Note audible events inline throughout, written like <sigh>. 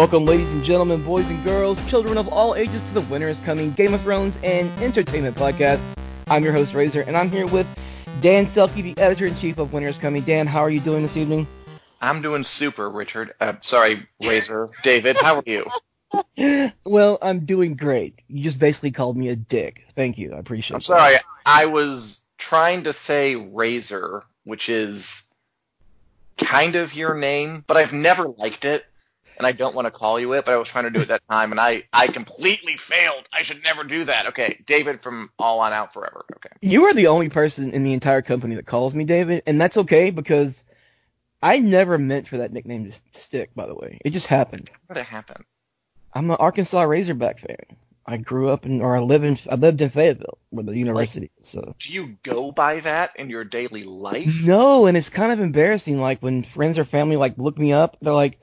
Welcome, ladies and gentlemen, boys and girls, children of all ages, to the Winter is Coming Game of Thrones and Entertainment Podcast. I'm your host, Razor, and I'm here with Dan Selcke, the editor in chief of Winter is Coming. Dan, how are you doing this evening? I'm doing super, Richard. Uh, sorry, Razor. David, how are you? <laughs> well, I'm doing great. You just basically called me a dick. Thank you. I appreciate it. I'm sorry. I was trying to say Razor, which is kind of your name, but I've never liked it and I don't want to call you it, but I was trying to do it that time, and I I completely failed. I should never do that. Okay, David from All On Out Forever. Okay. You are the only person in the entire company that calls me David, and that's okay because I never meant for that nickname to, to stick. By the way, it just happened. What did it happen? I'm an Arkansas Razorback fan. I grew up in, or I live in, I lived in Fayetteville, where the university. Like, so. Do you go by that in your daily life? No, and it's kind of embarrassing. Like when friends or family like look me up, they're like,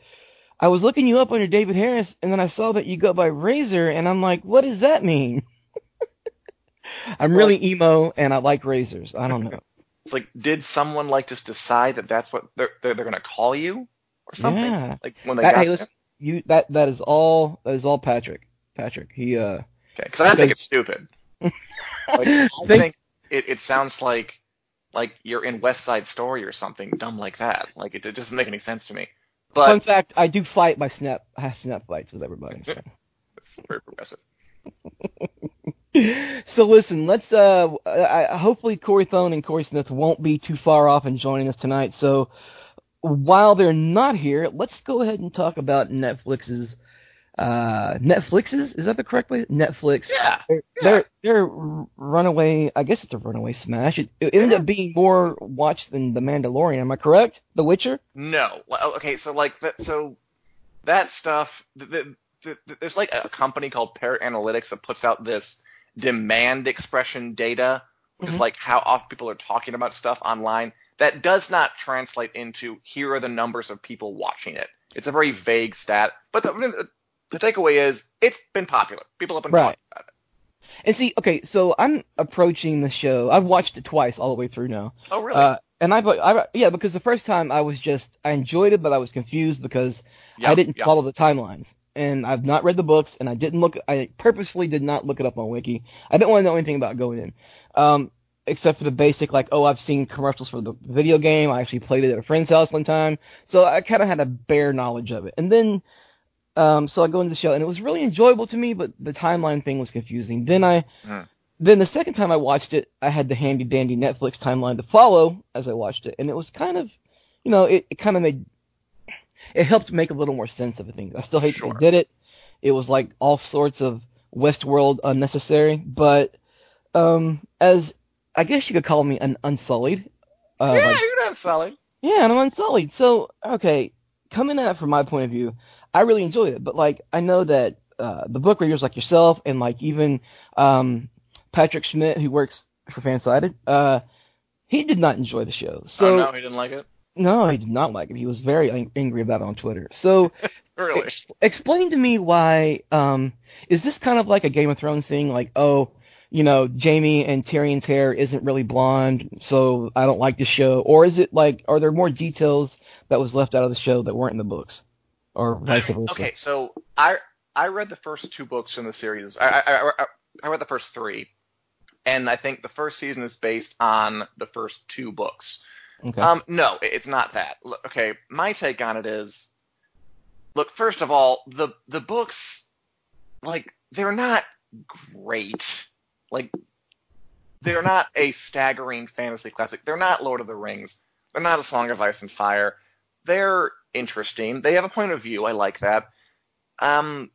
I was looking you up under David Harris, and then I saw that you go by Razor, and I'm like, what does that mean? <laughs> I'm really emo, and I like razors. I don't know. <laughs> It's like, did someone like just decide that that's what they're they're, they're gonna call you or something? Yeah. Like when they that, got hey, listen, you that that is all that is all Patrick. Patrick, he uh. Okay, because I think it's stupid. <laughs> like, I think it, it sounds like like you're in West Side Story or something dumb like that. Like it, it doesn't make any sense to me. But fun fact, I do fight by snap. I have snap fights with everybody. So. <laughs> That's very progressive. <laughs> so listen, let's uh, I, hopefully Corey Thone and Corey Smith won't be too far off in joining us tonight. So while they're not here, let's go ahead and talk about Netflix's uh, Netflix's is that the correct way? Netflix. Yeah. They're, yeah. they're, they're runaway. I guess it's a runaway smash. It, it ended Yeah. up being more watched than The Mandalorian. Am I correct? The Witcher. No. Well, Okay, so like that. So that stuff. The, the, the, there's like a company called Parrot Analytics that puts out this demand expression data, which Mhm. is like how often people are talking about stuff online. That does not translate into here are the numbers of people watching it. It's a very vague stat, but the, the takeaway is it's been popular. People have been Right. talking about it. And see, okay, so I'm approaching the show. I've watched it twice all the way through now. Oh, really? Uh, and I, I, yeah, because the first time I was just, I enjoyed it, but I was confused because I didn't follow the timelines. And I've not read the books, and I didn't look, I purposely did not look it up on Wiki. I didn't want to know anything about going in. Um, except for the basic, like, oh, I've seen commercials for the video game. I actually played it at a friend's house one time. So I kind of had a bare knowledge of it. And then, um, so I go into the show, and it was really enjoyable to me, but the timeline thing was confusing. Then I, Mm. then the second time I watched it, I had the handy dandy Netflix timeline to follow as I watched it, and it was kind of, you know, it, it kind of made, it helped make a little more sense of the things. I still hate Sure. that they did it. It was like all sorts of Westworld unnecessary, but um, as I guess you could call me an unsullied. Uh, yeah, like- you're not selling. yeah, and I'm unsullied. So, okay, coming at it from my point of view, I really enjoyed it. But like, I know that uh, the book readers like yourself and like even um, Patrick Schmidt, who works for Fansided, uh, he did not enjoy the show. So oh, no, he didn't like it. no, he did not like it. He was very ang- angry about it on Twitter. So <laughs> Really? ex- explain to me why. Um, is this kind of like a Game of Thrones thing? Like, oh, you know, Jaime and Tyrion's hair isn't really blonde, so I don't like the show, or is it like, are there more details that was left out of the show that weren't in the books, or vice versa? Okay, so I I read the first two books in the series. I, I, I, I read the first three, and I think the first season is based on the first two books. Okay. Um, no, it's not that. Okay, my take on it is, look, first of all, the the books, like, they're not great. Like, they're not a staggering fantasy classic. They're not Lord of the Rings. They're not A Song of Ice and Fire. They're interesting. They have a point of view. I like that. Um,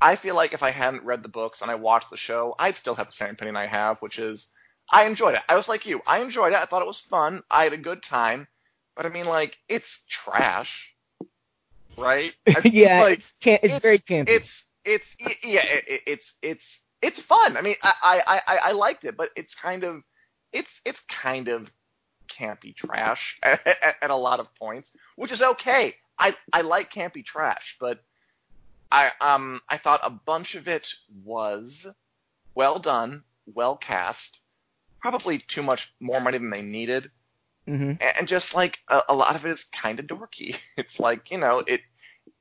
I feel like if I hadn't read the books and I watched the show, I'd still have the same opinion I have, which is I enjoyed it. I was like you. I enjoyed it. I thought it was fun. I had a good time. But I mean, like, it's trash, right? <laughs> Yeah, like it's, can- it's, very campy. It's it's yeah, it, it's it's it's fun. I mean, I, I I I liked it, but it's kind of it's it's kind of campy trash <laughs> at, at, at a lot of points, which is okay. I I like campy trash, but I um I thought a bunch of it was well done, well cast, probably too much more money than they needed, hmm and, and just like a, a lot of it is kind of dorky. <laughs> It's like you know it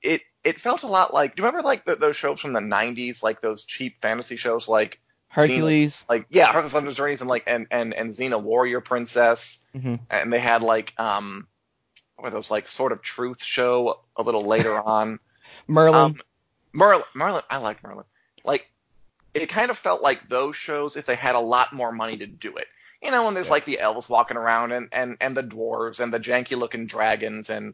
it it felt a lot like do you remember like the, those shows from the '90s, like those cheap fantasy shows like Hercules. like yeah, Hercules Legendary Journeys and like and and and Xena Warrior Princess, hmm and they had like um what those like sort of truth show a little later <laughs> on. Merlin. Um, Merlin, Merlin, I like Merlin. Like, it kind of felt like those shows if they had a lot more money to do it. You know, when there's Yeah. like the elves walking around and, and, and the dwarves and the janky looking dragons and,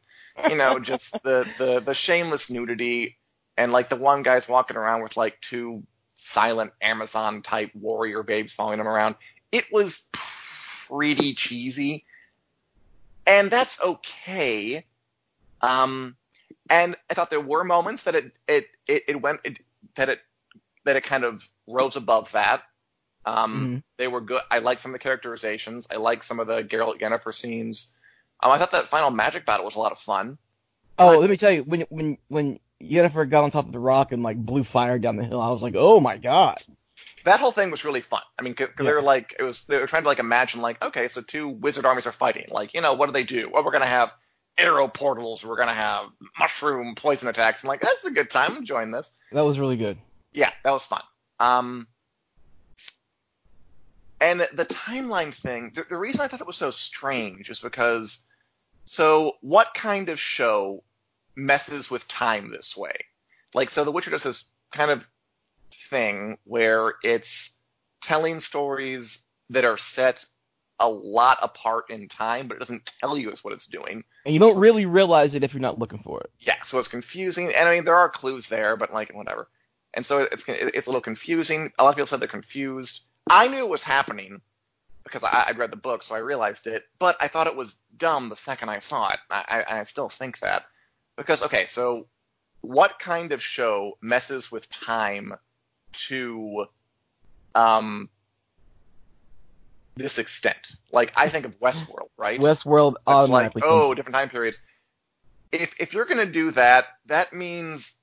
you know, just <laughs> the, the, the shameless nudity and like the one guy's walking around with like two silent Amazon type warrior babes following him around. It was pretty cheesy. And that's okay. Um, and I thought there were moments that it it it, it went it, that it that it kind of rose above that. Um, Mhm. They were good. I like some of the characterizations. I like some of the Geralt Yennefer scenes. Um, I thought that final magic battle was a lot of fun. Oh, let me tell you, when when when Yennefer got on top of the rock and like blew fire down the hill, I was like, oh my god. That whole thing was really fun. I mean, because Yeah. they were like, it was they were trying to like imagine like, okay, so two wizard armies are fighting. Like, you know, what do they do? Well, we're gonna have arrow portals. We're gonna have mushroom poison attacks. And like, that's a good time. I'm enjoying this. That was really good. Yeah, that was fun. Um, and the timeline thing, the, the reason I thought it was so strange is because, so what kind of show messes with time this way? Like, so The Witcher does this kind of thing where it's telling stories that are set a lot apart in time, but it doesn't tell you it's what it's doing. And you don't really realize it if you're not looking for it. Yeah, so it's confusing, and I mean there are clues there, but like whatever. And so it's it's a little confusing. A lot of people said they're confused. I knew it was happening because I, I'd read the book, so I realized it. But I thought it was dumb the second I saw it. I, I, I still think that because okay, so what kind of show messes with time to um this extent? Like I think of Westworld, right? Westworld It's like, oh, different time periods. If if you're gonna do that, that means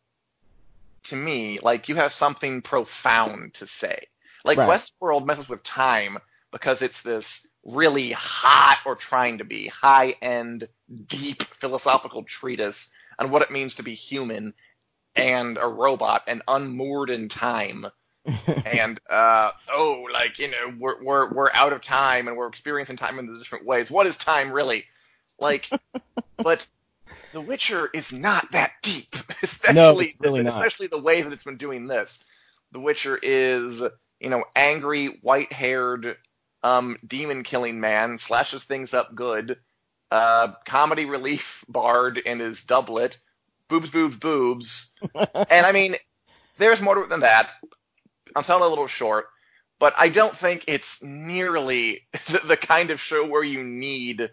to me, like you have something profound to say. Like Right. Westworld messes with time because it's this really hot or trying to be high end, deep philosophical treatise on what it means to be human and a robot and unmoored in time <laughs> and uh, oh, like you know, we're we're we're out of time and we're experiencing time in the different ways. What is time really? Like, <laughs> but The Witcher is not that deep, <laughs> especially No, really especially the way that it's been doing this. The Witcher is you know angry, white-haired, um, demon-killing man slashes things up good. Uh, comedy relief bard in his doublet, boobs, boobs, boobs, <laughs> and I mean, there's more to it than that. I'm selling a little short, but I don't think it's nearly the, <laughs> the kind of show where you need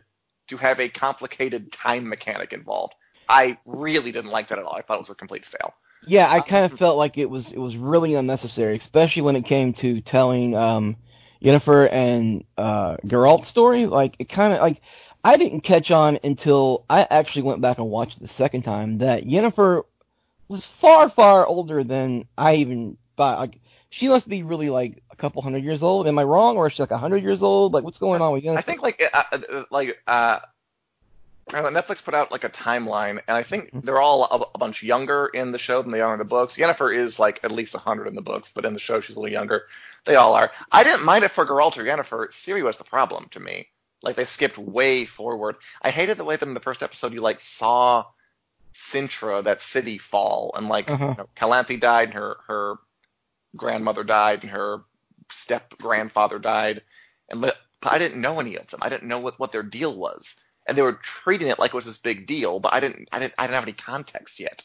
to have a complicated time mechanic involved. I really didn't like that at all. I thought it was a complete fail. Yeah, I kind of felt like it was it was really unnecessary, especially when it came to telling um, Yennefer and uh, Geralt's story. Like it kind of like I didn't catch on until I actually went back and watched it the second time that Yennefer was far far older than I even thought. Like she must be really like a couple hundred years old. Am I wrong, or is she like a hundred years old? Like what's going on with Yennefer? I think like uh, uh, like uh, I don't know, Netflix put out like a timeline, and I think they're all a, a bunch younger in the show than they are in the books. Yennefer is like at least 100 in the books, but in the show she's a little younger. They all are. I didn't mind it for Geralt or Yennefer. Ciri was the problem to me. Like they skipped way forward. I hated the way that in the first episode you like saw Cintra, that city, fall, and like Uh-huh. you know, Calanthe died, and her her grandmother died, and her step grandfather died, and but but I didn't know any of them. I didn't know what what their deal was, and they were treating it like it was this big deal, but I didn't I didn't I didn't have any context yet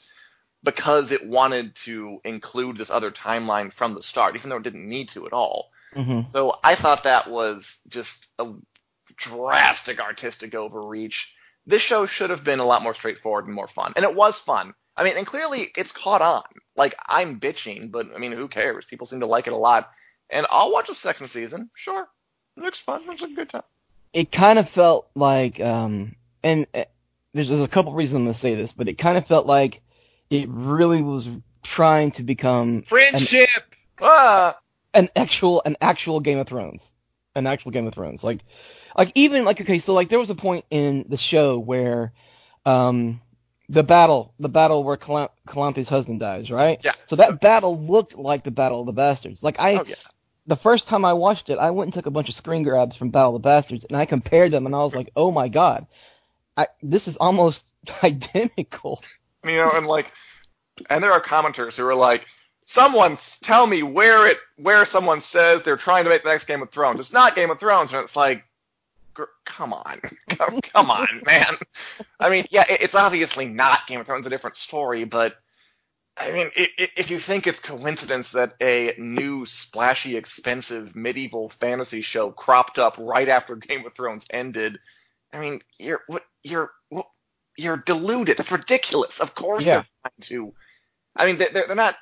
because it wanted to include this other timeline from the start, even though it didn't need to at all. hmm So I thought that was just a drastic artistic overreach. This show should have been a lot more straightforward and more fun, and it was fun. I mean, and clearly it's caught on. Like I'm bitching, but I mean, who cares? People seem to like it a lot, and I'll watch a second season. Sure, it looks fun. It's a good time. It kind of felt like, um, and uh, there's, there's a couple reasons I'm gonna say this, but it kind of felt like it really was trying to become Friendship. Ah, an actual an actual Game of Thrones, an actual Game of Thrones. Like, like even like okay, so like there was a point in the show where, um, the battle, the battle where Calam- Calanthe's husband dies, right? Yeah. So that battle looked like the Battle of the Bastards. Like I, oh yeah. the first time I watched it, I went and took a bunch of screen grabs from Battle of the Bastards, and I compared them, and I was like, oh my god, I, this is almost <laughs> identical. you know, and like, and there are commenters who are like, someone tell me where it, where someone says they're trying to make the next Game of Thrones. It's not Game of Thrones, and it's like, come on, <laughs> come, come on, man. I mean, yeah, it, it's obviously not Game of Thrones, a different story, but. I mean, if you think it's coincidence that a new, splashy, expensive medieval fantasy show cropped up right after Game of Thrones ended, I mean, you're what you're what, you're deluded. It's ridiculous. Of course, Yeah. they're trying to. I mean, they're they're not.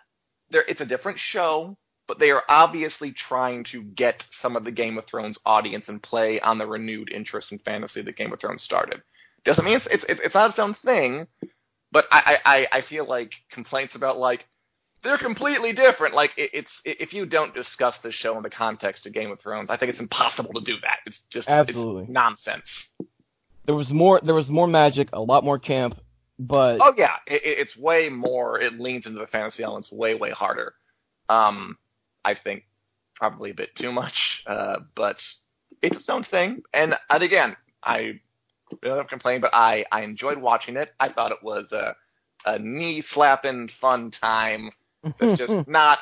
They're it's a different show, but they are obviously trying to get some of the Game of Thrones audience and play on the renewed interest in fantasy that Game of Thrones started. Doesn't mean it's it's it's it's not its own thing, but I I I- feel like complaints about like they're completely different. Like it, it's if you don't discuss the show in the context of Game of Thrones, I think it's impossible to do that. It's just it's Absolutely. nonsense. There was more, there was more magic, a lot more camp, but Oh yeah, it- it's way more. It leans into the fantasy elements way way harder. Um, I think probably a bit too much, uh, but it's its own thing. And and again, I don't complain, but I I enjoyed watching it. I thought it was a a knee slapping fun time. That's just <laughs> not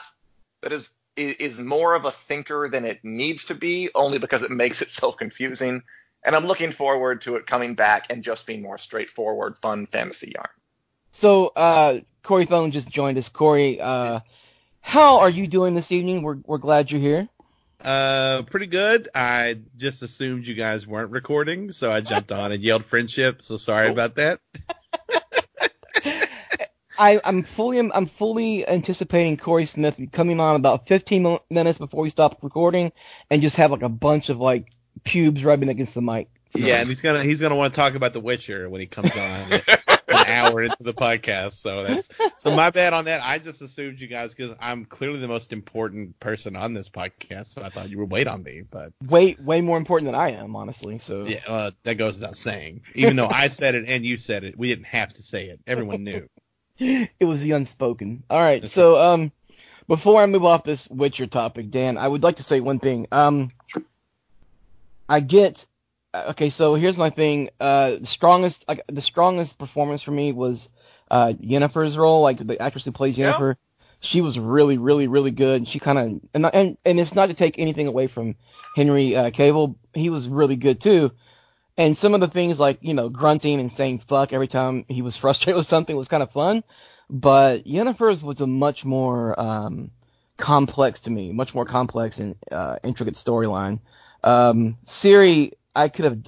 that is is more of a thinker than it needs to be, only because it makes it <laughs> so confusing. And I'm looking forward to it coming back and just being more straightforward, fun fantasy yarn. So, uh, Corey Thone just joined us. Corey, uh, how are you doing this evening? We're we're glad you're here. Uh, pretty good. I just assumed you guys weren't recording, so I jumped on and yelled friendship. So sorry Oh. about that. <laughs> I I'm fully I'm fully anticipating Corey Smith coming on about 15 minutes before we stop recording, and just have like a bunch of like pubes rubbing against the mic. Yeah, and he's gonna he's gonna want to talk about The Witcher when he comes on <laughs> hour into the podcast. So that's so my bad on that. I just assumed you guys because I'm clearly the most important person on this podcast, so I thought you would wait on me. But Way way more important than I am, honestly. So yeah, uh, that goes without saying. Even though I said it and you said it, we didn't have to say it. Everyone knew. <laughs> it was the unspoken. All right, That's so um, before I move off this Witcher topic, Dan, I would like to say one thing. Um, I get okay. So here's my thing. Uh, the strongest, like the strongest performance for me was uh Yennefer's role, like the actress who plays Yeah. She was really, really, really good. She kind of and and and it's not to take anything away from Henry uh, Cavill. He was really good too. And some of the things like, you know, grunting and saying fuck every time he was <laughs> frustrated with something was kind of fun. But Yennefer's was a much more um, complex to me, much more complex and uh, intricate storyline. Um, Ciri, I could have,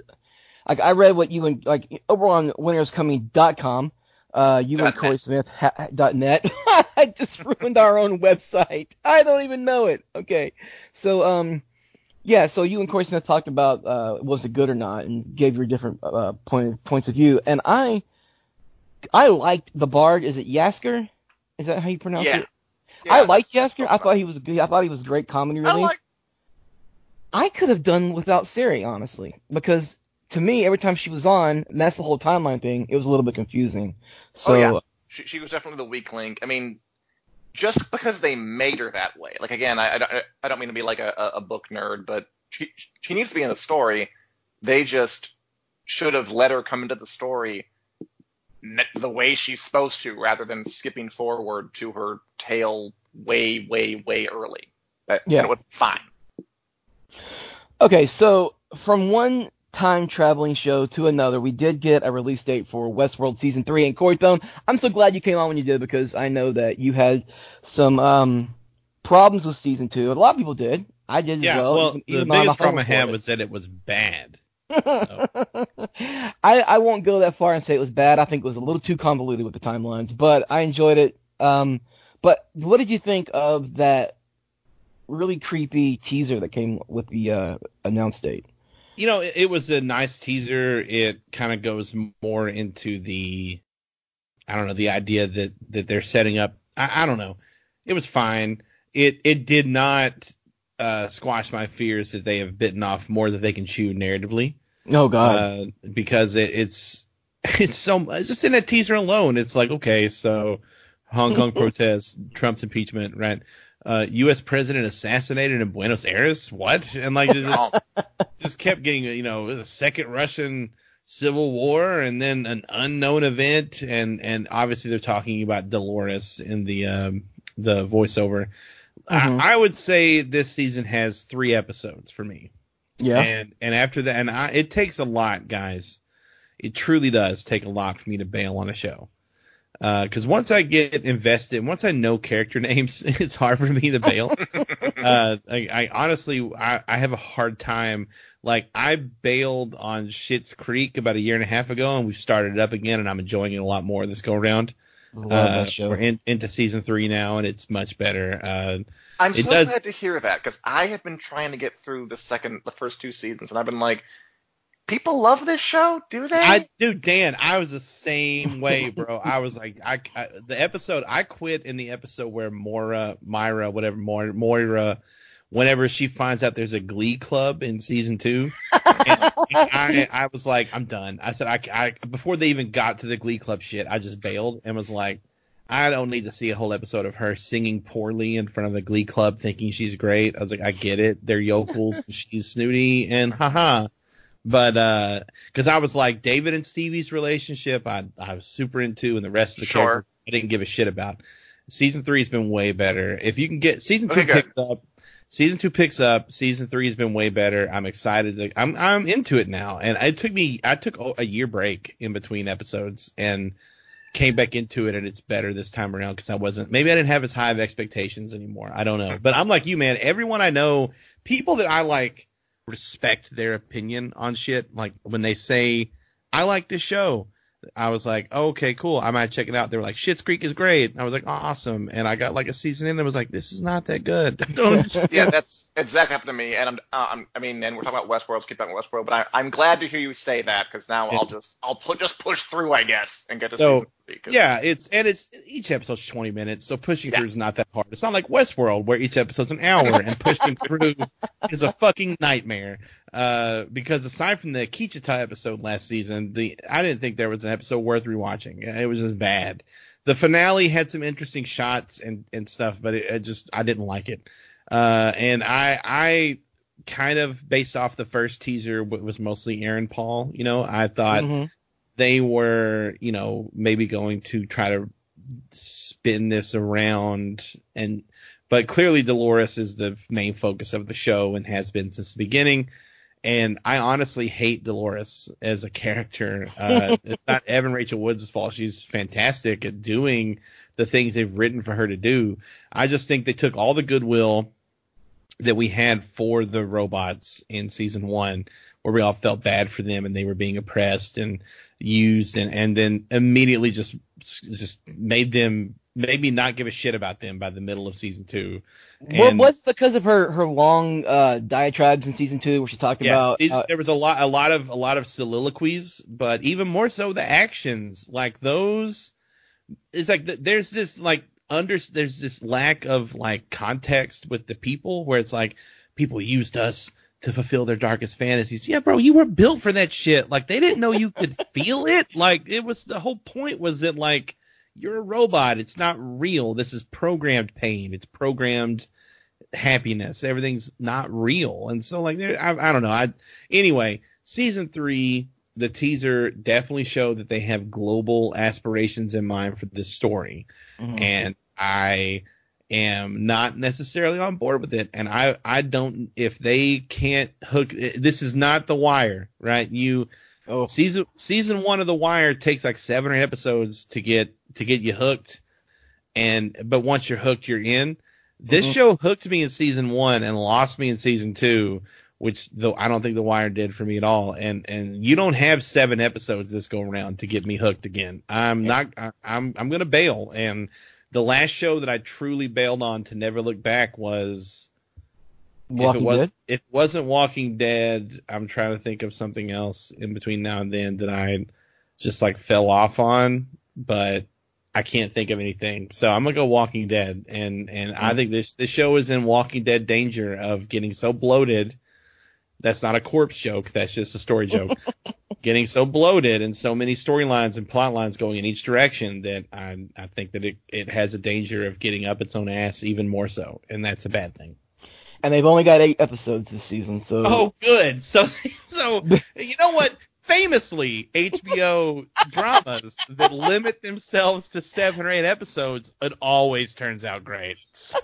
like, I read what you and, like, over on winnerscoming.com, uh, you and Corey. Smith, ha- dot net. <laughs> I just ruined our own website. <laughs> I don't even know it. Okay. So, um, yeah, so you and Corey Smith talked about uh, was it good or not, and gave your different uh, point points of view. And I, I liked the Bard. Is it Jaskier? Is that how you pronounce Yeah. it? I liked Jaskier. I thought he was good. I thought he was great comedy I like. I could have done without Ciri, honestly, because to me, every time she was on, and that's the whole timeline thing, it was a little bit confusing. Oh, so oh, yeah. Uh, she, she was definitely the weak link. I mean, just because they made her that way, like again, I, I, I don't mean to be like a, a book nerd, but she she needs to be in the story. They just should have let her come into the story the way she's supposed to, rather than skipping forward to her tail way, way, way early. That, yeah, it would fine. Okay, so from one time traveling show to another, we did get a release date for Westworld season three. And Corey Thone, I'm so glad you came on when you did because I know that you had some um, problems with season two. A lot of people did. I did yeah, as well. well even, the even biggest problem I had was that it was bad. <laughs> So. I, I won't go that far and say it was bad. I think it was a little too convoluted with the timelines, but I enjoyed it. Um, but what did you think of that really creepy teaser that came with the uh, announced date? You know, it, it was a nice teaser. It kind of goes more into the, I don't know, the idea that that they're setting up. I, I don't know. It was fine. It it did not uh, squash my fears that they have bitten off more than they can chew narratively. Oh God! Uh, because it, it's <laughs> it's so just in that teaser alone, it's like okay, so Hong Kong <laughs> protests, Trump's impeachment, right? Uh, U.S. president assassinated in Buenos Aires. What? And like just, <laughs> just kept getting, you know, the second Russian civil war, and then an unknown event, and and obviously they're talking about Dolores in the um, the voiceover. Mm-hmm. I, I, would say this season has three episodes for me. Yeah. And and after that, and I, it takes a lot, guys. It truly does take a lot for me to bail on a show. Because uh, once I get invested, once I know character <laughs> names, it's hard for me to bail. <laughs> uh, I, I, honestly, I, I, have a hard time. Like I bailed on Schitt's Creek about a year and a half ago, and we've started it up again, and I'm enjoying it a lot more this go around. Uh, we're in, into season three now, and it's much better. Uh, I'm so does... glad to hear that because I have been trying to get through the second, the first two seasons, and I've been like, people love this show, do they? I do, Dan. I was the same way, bro. I was like, I, I, the episode I quit in the episode where Moira, Myra, whatever, Moira, Moira, whenever she finds out there's a Glee club in season two, I, I was like, I'm done. I said, I, I before they even got to the Glee club shit, I just bailed and was like, I don't need to see a whole episode of her singing poorly in front of the Glee Club, thinking she's great. I was like, I get it. They're yokels. she's snooty, and haha. But uh because uh, I was like David and Stevie's relationship, I I was super into, and the rest of the sure. characters I didn't give a shit about. Season three has been way better. If you can get season two okay, picks up, season two picks up. Season three has been way better. I'm excited. To, I'm I'm into it now, and it took me. I took a year break in between episodes, and came back into it and it's better this time around because I wasn't maybe I didn't have as high of expectations anymore. I don't know. But I'm like you, man. Everyone I know, people that I like respect their opinion on shit. Like when they say, I like this show, I was like, oh, okay, cool. I might check it out. They were like, Schitt's Creek is great. I was like, awesome. And I got like a season in. I was like, this is not that good. <laughs> yeah, that's exactly happened to me. And I'm, uh, I'm, i mean, and we're talking about Westworld. Let's keep talking Westworld. But I, am glad to hear you say that because now. I'll just, I'll put, just push through, I guess, and get to so, season Yeah, it's and it's each episode's 20 minutes, so pushing yeah. through is not that hard. It's not like Westworld where each episode's an hour and pushing <laughs> through is a fucking nightmare. Uh, because aside from the Akecheta episode last season, the I didn't think there was an episode worth rewatching. It was just bad. The finale had some interesting shots and, and stuff, but it, it just I didn't like it. Uh, and I I kind of based off the first teaser, what was mostly Aaron Paul. You know, I thought mm-hmm. They were you know maybe going to try to spin this around and but clearly Dolores is the main focus of the show and has been since the beginning and I honestly hate Dolores as a character. Uh, <laughs> it's not Evan Rachel Wood's fault. She's fantastic at doing the things they've written for her to do. I just think they took all the goodwill that we had for the robots in season one, where we all felt bad for them and they were being oppressed and used, and and then immediately just just made them maybe not give a shit about them by the middle of season two. And, was because of her her long uh, diatribes in season two, where she talked yeah, about season, uh, there was a lot a lot of a lot of soliloquies, but even more so the actions, like those. It's like the, there's this like under there's this lack of like context with the people where it's like people used us to fulfill their darkest fantasies. Yeah, bro, you were built for that shit. Like they didn't know you could <laughs> feel it. Like it was the whole point was that like you're a robot. It's not real. This is programmed pain. It's programmed happiness. Everything's not real. And so like I, I don't know. I anyway, season 3 the teaser definitely showed that they have global aspirations in mind for this story. Mm-hmm. And I am not necessarily on board with it. And I, I don't, if they can't hook, this is not The Wire, right? You, oh, season, season one of The Wire takes like seven or eight episodes to get, to get you hooked. And, but once you're hooked, you're in. This mm-hmm. show hooked me in season one and lost me in season two, which though I don't think The Wire did for me at all. And, and you don't have seven episodes this go around to get me hooked again. I'm not, I, I'm, I'm going to bail. And, the last show that I truly bailed on to never look back was Walking if it was Dead? if it wasn't Walking Dead, I'm trying to think of something else in between now and then that I just like fell off on, but I can't think of anything. So I'm gonna go Walking Dead, and and mm-hmm. I think this this show is in Walking Dead danger of getting so bloated. That's not a corpse joke. That's just a story joke. <laughs> getting so bloated and so many storylines and plot lines going in each direction that I I think that it, it has a danger of getting up its own ass even more so, and that's a bad thing. And they've only got eight episodes this season, so oh, good. <laughs> So so you know what? Famously, HBO <laughs> dramas that limit themselves to seven or eight episodes, it always turns out great. So.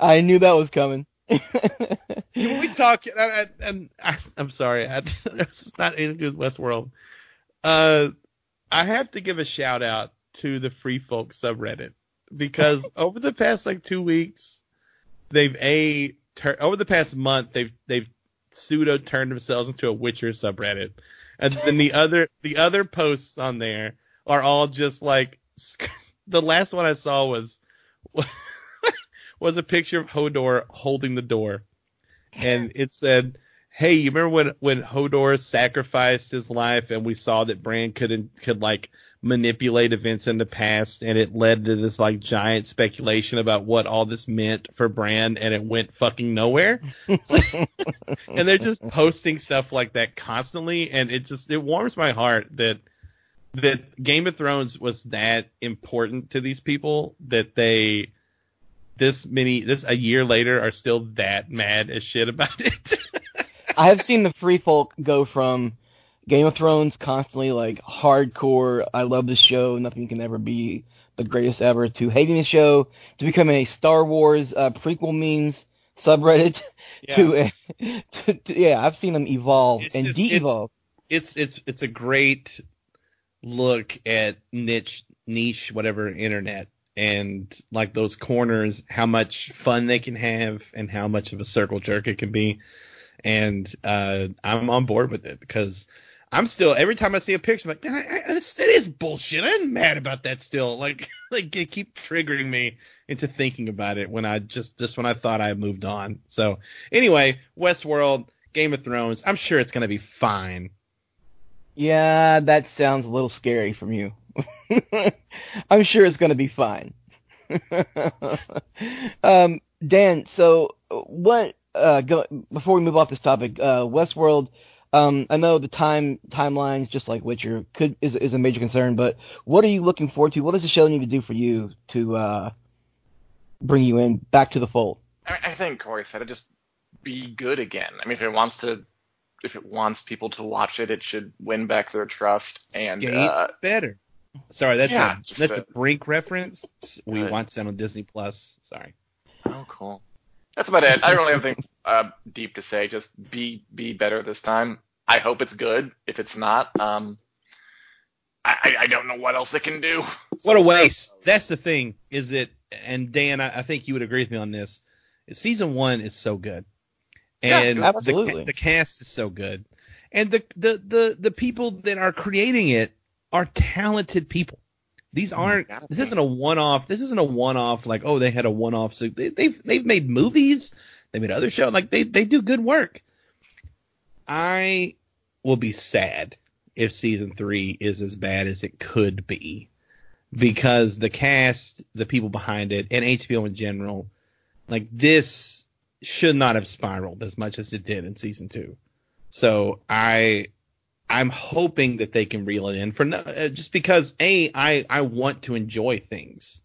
I knew that was coming. <laughs> Can we talk? And, and <laughs> I, am sorry, I, <laughs> it's not anything to do with Westworld. Uh, I have to give a shout out to the Free Folk subreddit because over the past like two weeks, they've a over the past month they've they've pseudo turned themselves into a Witcher subreddit, and then the other the other posts on there are all just like the last one I saw was was a picture of Hodor holding the door, and it said, "Hey, you remember when when Hodor sacrificed his life, and we saw that Bran couldn't could like manipulate events in the past, and it led to this like giant speculation about what all this meant for Bran, and it went fucking nowhere." <laughs> and they're just posting stuff like that constantly, and it just it warms my heart that that Game of Thrones was that important to these people that they this many this a year later are still that mad as shit about it. <laughs> I have seen the free folk go from Game of Thrones constantly like hardcore, I love this show, nothing can ever be the greatest ever, to hating the show, to becoming a Star Wars uh, prequel memes subreddit, <laughs> yeah. to, uh, <laughs> to, to, yeah, I've seen them evolve it's and de-evolve. It's, it's it's it's a great look at niche niche whatever internet and like those corners, how much fun they can have and how much of a circle jerk it can be. And uh, I'm on board with it because I'm still every time I see a picture, I'm like, man, I, I, it is bullshit. I'm mad about that still. <laughs> Like, like it keep triggering me into thinking about it when I just just when I thought I moved on. So anyway, Westworld, Game of Thrones. I'm sure it's gonna be fine. Yeah, that sounds a little scary from you. <laughs> I'm sure it's going to be fine. <laughs> um, Dan, so what? Uh, go, before we move off this topic, uh, Westworld. Um, I know the time timelines, just like Witcher, could is is a major concern. But what are you looking forward to? What does the show need to do for you to uh, bring you in back to the fold? I, I think Corey said it. Just be good again. I mean, if it wants to if it wants people to watch it, it should win back their trust and Skate uh, better. Sorry, that's Yeah, a that's a- a Brink reference. We Good. watched that on Disney Plus. Sorry. Oh, cool. That's about it. I don't really have anything uh, deep to say. Just be be better this time. I hope it's good. If it's not, um, I, I- don't know what else they can do. What a waste. That's the thing. Is it? And Dan, I, I think you would agree with me on this. Season one is so good, Yeah, and absolutely. the, the cast is so good, and the, the the the people that are creating it are talented people. These aren't. This isn't a one-off. This isn't a one-off. Like, oh, they had a one-off. So they, they've they've made movies. They made other shows. Like they they do good work. I will be sad if season three is as bad as it could be, because the cast, the people behind it, and HBO in general, like this should not have spiraled as much as it did in season two. So I I'm hoping that they can reel it in for no, uh, just because a I I want to enjoy things.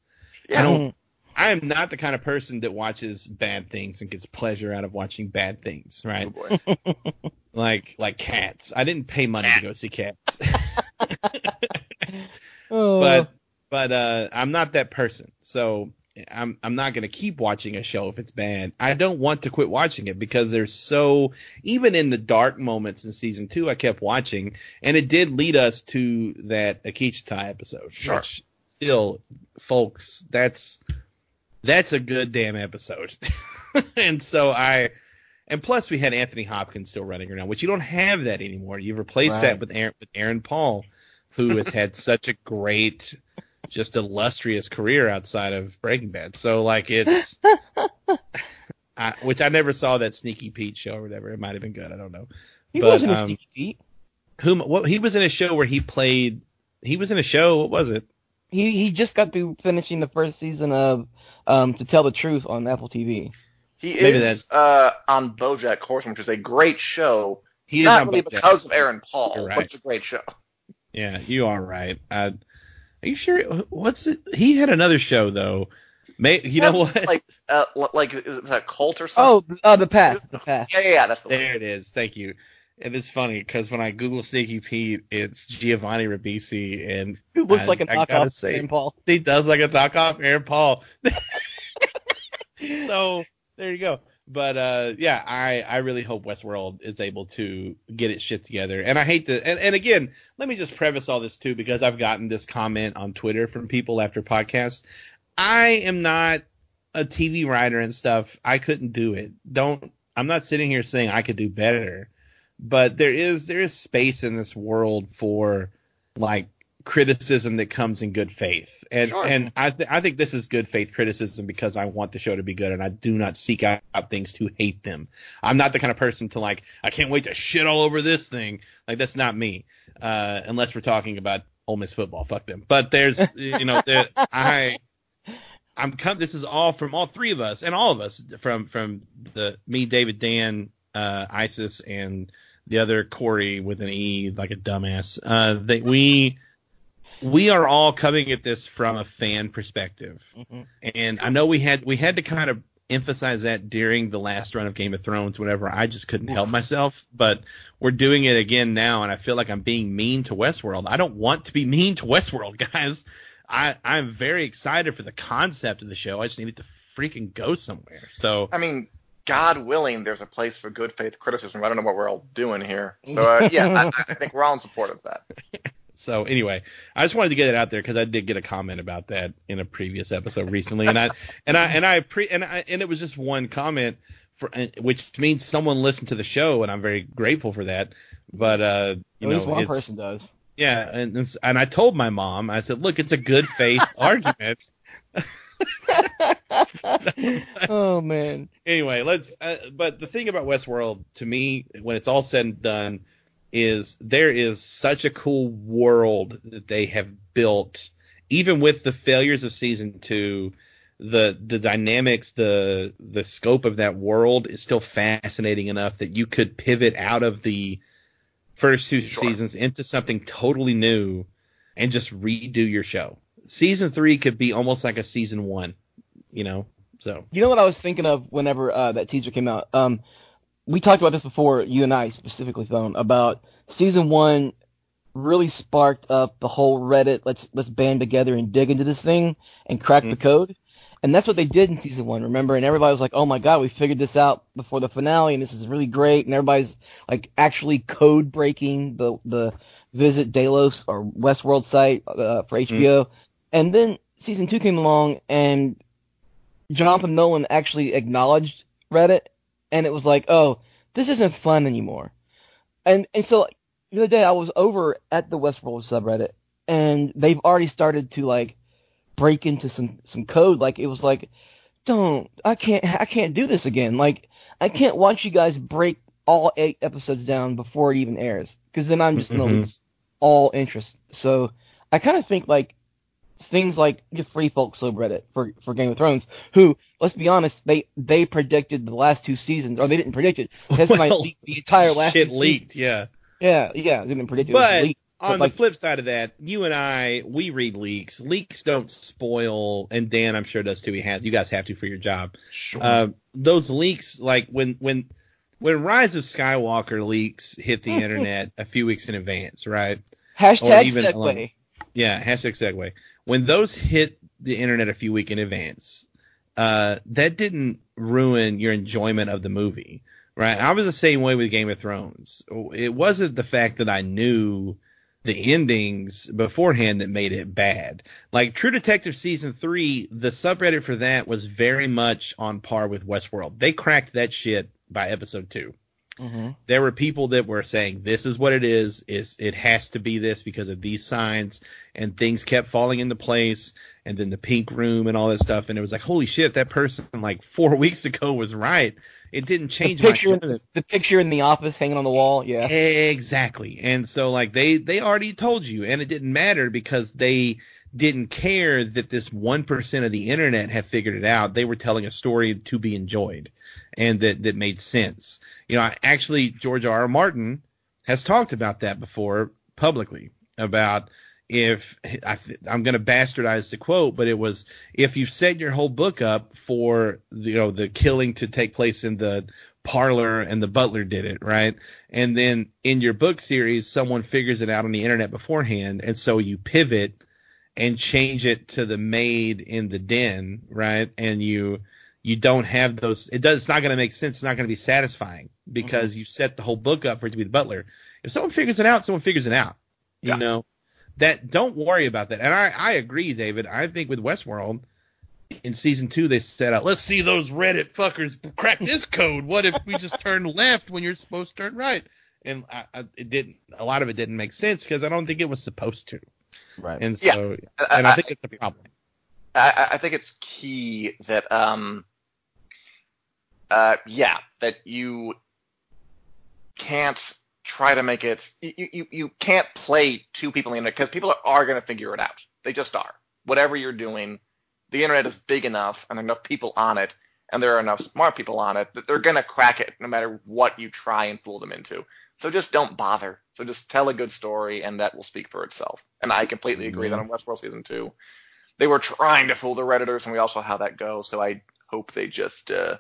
I don't. I am not the kind of person that watches bad things and gets pleasure out of watching bad things, right? Oh. <laughs> Like like cats. I didn't pay money to go see cats, <laughs> <laughs> Oh. but but uh, I'm not that person. So I'm I'm not gonna keep watching a show if it's bad. I don't want to quit watching it because there's so even in the dark moments in season two, I kept watching, and it did lead us to that Akecheta episode. Sure. Which still, folks, that's that's a good damn episode. <laughs> and so I. And plus, we had Anthony Hopkins still running around, which you don't have that anymore. You've replaced Right. that with Aaron, with Aaron Paul, who has had such a great, just illustrious career outside of Breaking Bad. So like it's, <laughs> I, which I never saw that Sneaky Pete show or whatever. It might have been good. I don't know. he but, wasn't a um, sneaky Pete. Whom? What? He was in a show where he played. He was in a show. What was it? He he just got through finishing the first season of um To Tell the Truth on Apple TV. He Maybe is uh, on BoJack Horseman, which is a great show. He is Not on really BoJack. because of Aaron Paul, You're but right. it's a great show. Yeah, you are right. Uh, are you sure? What's it? He had another show though. May you know what? Like, uh, like is it a cult or something? Oh, uh, the path, the path. yeah, yeah, yeah, that's the one. There it is. Thank you. And it's funny because when I Google Sneaky Pete, it's Giovanni Ribisi, and It looks I- like a I gotta knockoff say- Aaron Paul. he does like a knockoff Aaron Paul. <laughs> <laughs> so there you go. But uh, yeah, I, I really hope Westworld is able to get its shit together. And I hate to and, and again, let me just preface all this too, because I've gotten this comment on Twitter from people after podcasts. I am not a TV writer and stuff. I couldn't do it. Don't I'm not sitting here saying I could do better. But there is there is space in this world for like criticism that comes in good faith. And Sure. and I th- I think this is good faith criticism because I want the show to be good and I do not seek out, out things to hate them. I'm not the kind of person to like I can't wait to shit all over this thing. Like that's not me. Uh unless we're talking about Ole Miss football, fuck them. But there's you know there, I I'm come this is all from all three of us and all of us from from the me David Dan uh Isis and the other Corey with an E like a dumbass. Uh that we we are all coming at this from a fan perspective. Mhm. And I know we had we had to kind of emphasize that during the last run of Game of Thrones whenever I just couldn't help myself, but we're doing it again now and I feel like I'm being mean to Westworld. I don't want to be mean to Westworld, <laughs> guys. I I'm very excited for the concept of the show. I just need it to freaking go somewhere. So I mean, God willing, there's a place for good faith criticism. I don't know what we're all doing here. So uh, <laughs> yeah, I, I think we're all in support of that. <laughs> So anyway, I just wanted to get it out there because I did get a comment about that in a previous episode recently, and I <laughs> and I and I pre and I and it was just one comment for which means someone listened to the show, and I'm very grateful for that. But uh, you At know, one person does. yeah, and and I told my mom, I said, look, it's a good faith <laughs> argument. <laughs> oh man. anyway, let's. Uh, but the thing about Westworld, to me, when it's all said and done, is there is such a cool world that they have built, even with the failures of season two. The the dynamics, the the scope of that world is still fascinating enough that you could pivot out of the first two Sure. seasons into something totally new and just redo your show. Season three could be almost like a season one, you know. So You know what I was thinking of whenever uh, that teaser came out? Um, we talked about this before, you and I specifically, phone about season one really sparked up the whole Reddit. Let's let's band together and dig into this thing and crack the code. And that's what they did in season one, remember? And everybody was like, "Oh my god, we figured this out before the finale, and this is really great." And everybody's like actually code breaking the the Visit Delos or Westworld site uh, for HBO. And then season two came along, and Jonathan Nolan actually acknowledged Reddit, and it was like, oh, this isn't fun anymore. And and so the other day I was over at the Westworld subreddit, and they've already started to like break into some some code. Like it was like, don't, I can't, I can't do this again. Like I can't watch you guys break all eight episodes down before it even airs, because then I'm just gonna Mhm. lose all interest. So I kind of think like things like the Free Folk subreddit for for Game of Thrones, who let's be honest, they they predicted the last two seasons, or they didn't predict it. <laughs> That's Well, the, the entire last shit leaked, seasons. yeah. Yeah, yeah, it didn't predict it. it was But on like- the flip side of that, you and I, we read leaks. Leaks don't spoil, and Dan, I'm sure does too. He has. You guys have to for your job. Uh, those leaks, like when when when Rise of Skywalker leaks hit the <laughs> internet a few weeks in advance, right? Hashtag segue. Yeah, hashtag segue. When those hit the internet a few weeks in advance, uh, that didn't ruin your enjoyment of the movie, right? I was the same way with Game of Thrones. It wasn't the fact that I knew the endings beforehand that made it bad. Like True Detective season three, the subreddit for that was very much on par with Westworld. They cracked that shit by episode two Mhm. there were people that were saying this is what it is is it has to be this because of these signs and things kept falling into place and then the pink room and all that stuff and it was like holy shit that person like <laughs> four weeks ago was right it didn't The change my picture, enjoyment. the picture in the office hanging on the wall. Yeah. Exactly. And so like they they already told you and it didn't matter because they didn't care that this 1% of the internet had figured it out. They were telling a story to be enjoyed and that that made sense. You know, I, actually George R. R. Martin has talked about that before publicly about if I I'm going to bastardize the quote, but it was if you've set your whole book up for you know the killing to take place in the parlor and the butler did it right, and then in your book series someone figures it out on the internet beforehand, and so you pivot and change it to the maid in the den right, and you you don't have those. It does. It's not going to make sense. It's not going to be satisfying because you set the whole book up for it to be the butler. If someone figures it out, someone figures it out. You Yeah. know that. Don't worry about that. And I I agree, David. I think with Westworld in season two they set out. Let's see those Reddit fuckers crack this code. What if we just turn left when you're supposed to turn right? And I, I, it didn't. A lot of it didn't make sense because I don't think it was supposed to. Right. And Yeah. so, and I think it's a problem. I, I think it's key that um uh yeah that you can't try to make it you you, you can't play two people in it because people are, are going to figure it out. They just are. Whatever you're doing the internet is big enough and there are enough people on it and there are enough smart people on it that they're going to crack it no matter what you try and fool them into. So just don't bother. So just tell a good story and that will speak for itself. And i completely agree that on westworld season 2 they were trying to fool the redditors, and we also saw how that goes. So I hope they just uh,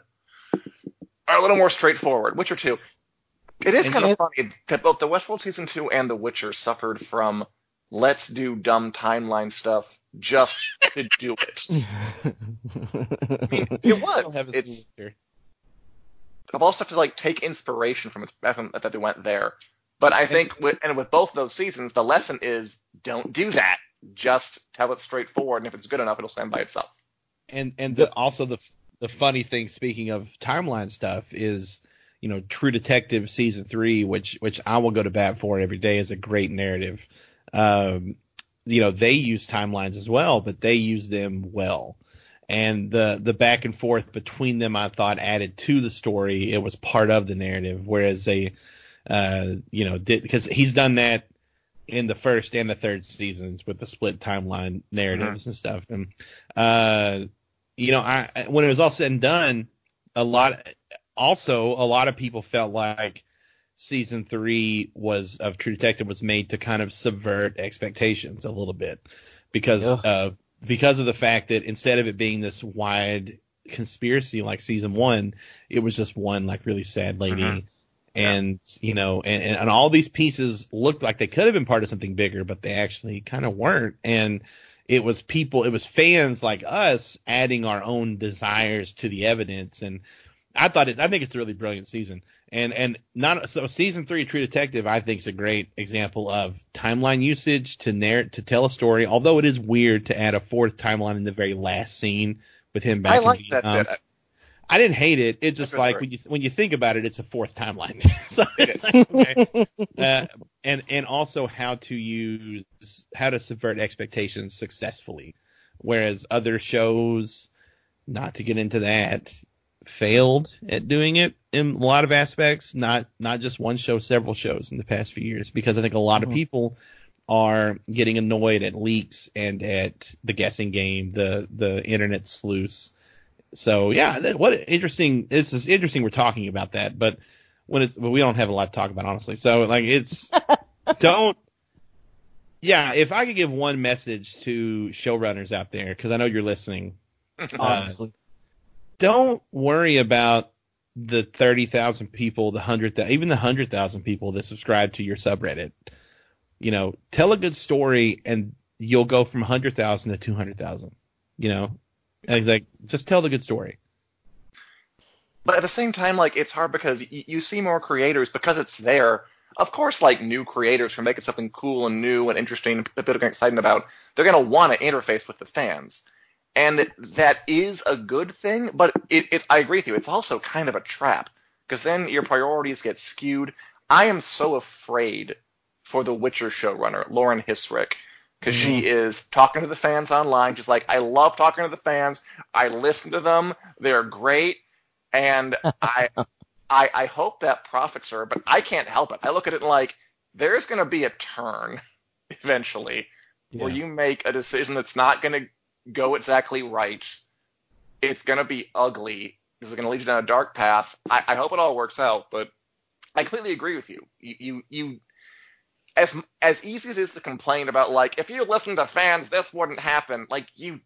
are a little more straightforward. Witcher two. It is And kind of funny that both the Westworld season two and The Witcher suffered from let's do dumb timeline stuff just to do it. <laughs> I mean, it was. Have a It's of all stuff to like take inspiration from. It's from that they went there. But I think with and with both those seasons, the lesson is don't do that. Just tell it straightforward, and if it's good enough, it'll stand by itself. and and the, also the the funny thing speaking of timeline stuff is you know true detective season three which which i will go to bat for every day is a great narrative. Um you know they use timelines as well but they use them well. And the the back and forth between them i thought added to the story. It was part of the narrative whereas they uh you know did because he's done that in the first and the third seasons with the split timeline narratives and stuff. And uh you know i when it was all said and done a lot also a lot of people felt like season three was of true detective was made to kind of subvert expectations a little bit because Yeah. of because of the fact that instead of it being this wide conspiracy like season one it was just one like really sad lady Mhm. and you know and, and, and all these pieces looked like they could have been part of something bigger but they actually kind of weren't and it was people it was fans like us adding our own desires to the evidence and i thought it i think it's a really brilliant season and and not so season three true detective i think is a great example of timeline usage to narrate to tell a story although it is weird to add a fourth timeline in the very last scene with him back I in like that um, Vietnam. Bit. I didn't hate it. It's just like when you when you think about it, it's a fourth timeline. <laughs> so it's like, okay. <laughs> uh, and and also how to use how to subvert expectations successfully, whereas other shows, not to get into that, failed at doing it in a lot of aspects. Not not just one show, several shows in the past few years, because I think a lot of Mhm. people are getting annoyed at leaks and at the guessing game, the the internet sleuths. So yeah, that, what interesting. This is interesting. We're talking about that, but when it's but we don't have a lot to talk about honestly. So like it's <laughs> don't. Yeah, if I could give one message to showrunners out there, because I know you're listening, <laughs> uh, Honestly. don't worry about the thirty thousand people, the hundred, even the hundred thousand people that subscribe to your subreddit. You know, tell a good story, and you'll go from hundred thousand to two hundred thousand. You know, and like, just tell the good story. But at the same time, like it's hard because y- you see more creators because it's there. Of course, like new creators who are making something cool and new and interesting and people get excited about, they're gonna want to interface with the fans, and that is a good thing. But it, it I agree with you. It's also kind of a trap because then your priorities get skewed. I am so afraid for the Witcher showrunner Lauren Hissrich because she mm-hmm. is talking to the fans online. Just like I love talking to the fans. I listen to them. They're great and <laughs> I, I, I hope that profits her, but I can't help it. I look at it like there's going to be a turn <laughs> eventually where you make a decision that's not going to go exactly right. It's going to be ugly. This is going to lead you down a dark path. I, I hope it all works out, but I completely agree with you. You, you, you as as easy as it is to complain about, like if you listen to fans, this wouldn't happen. Like you,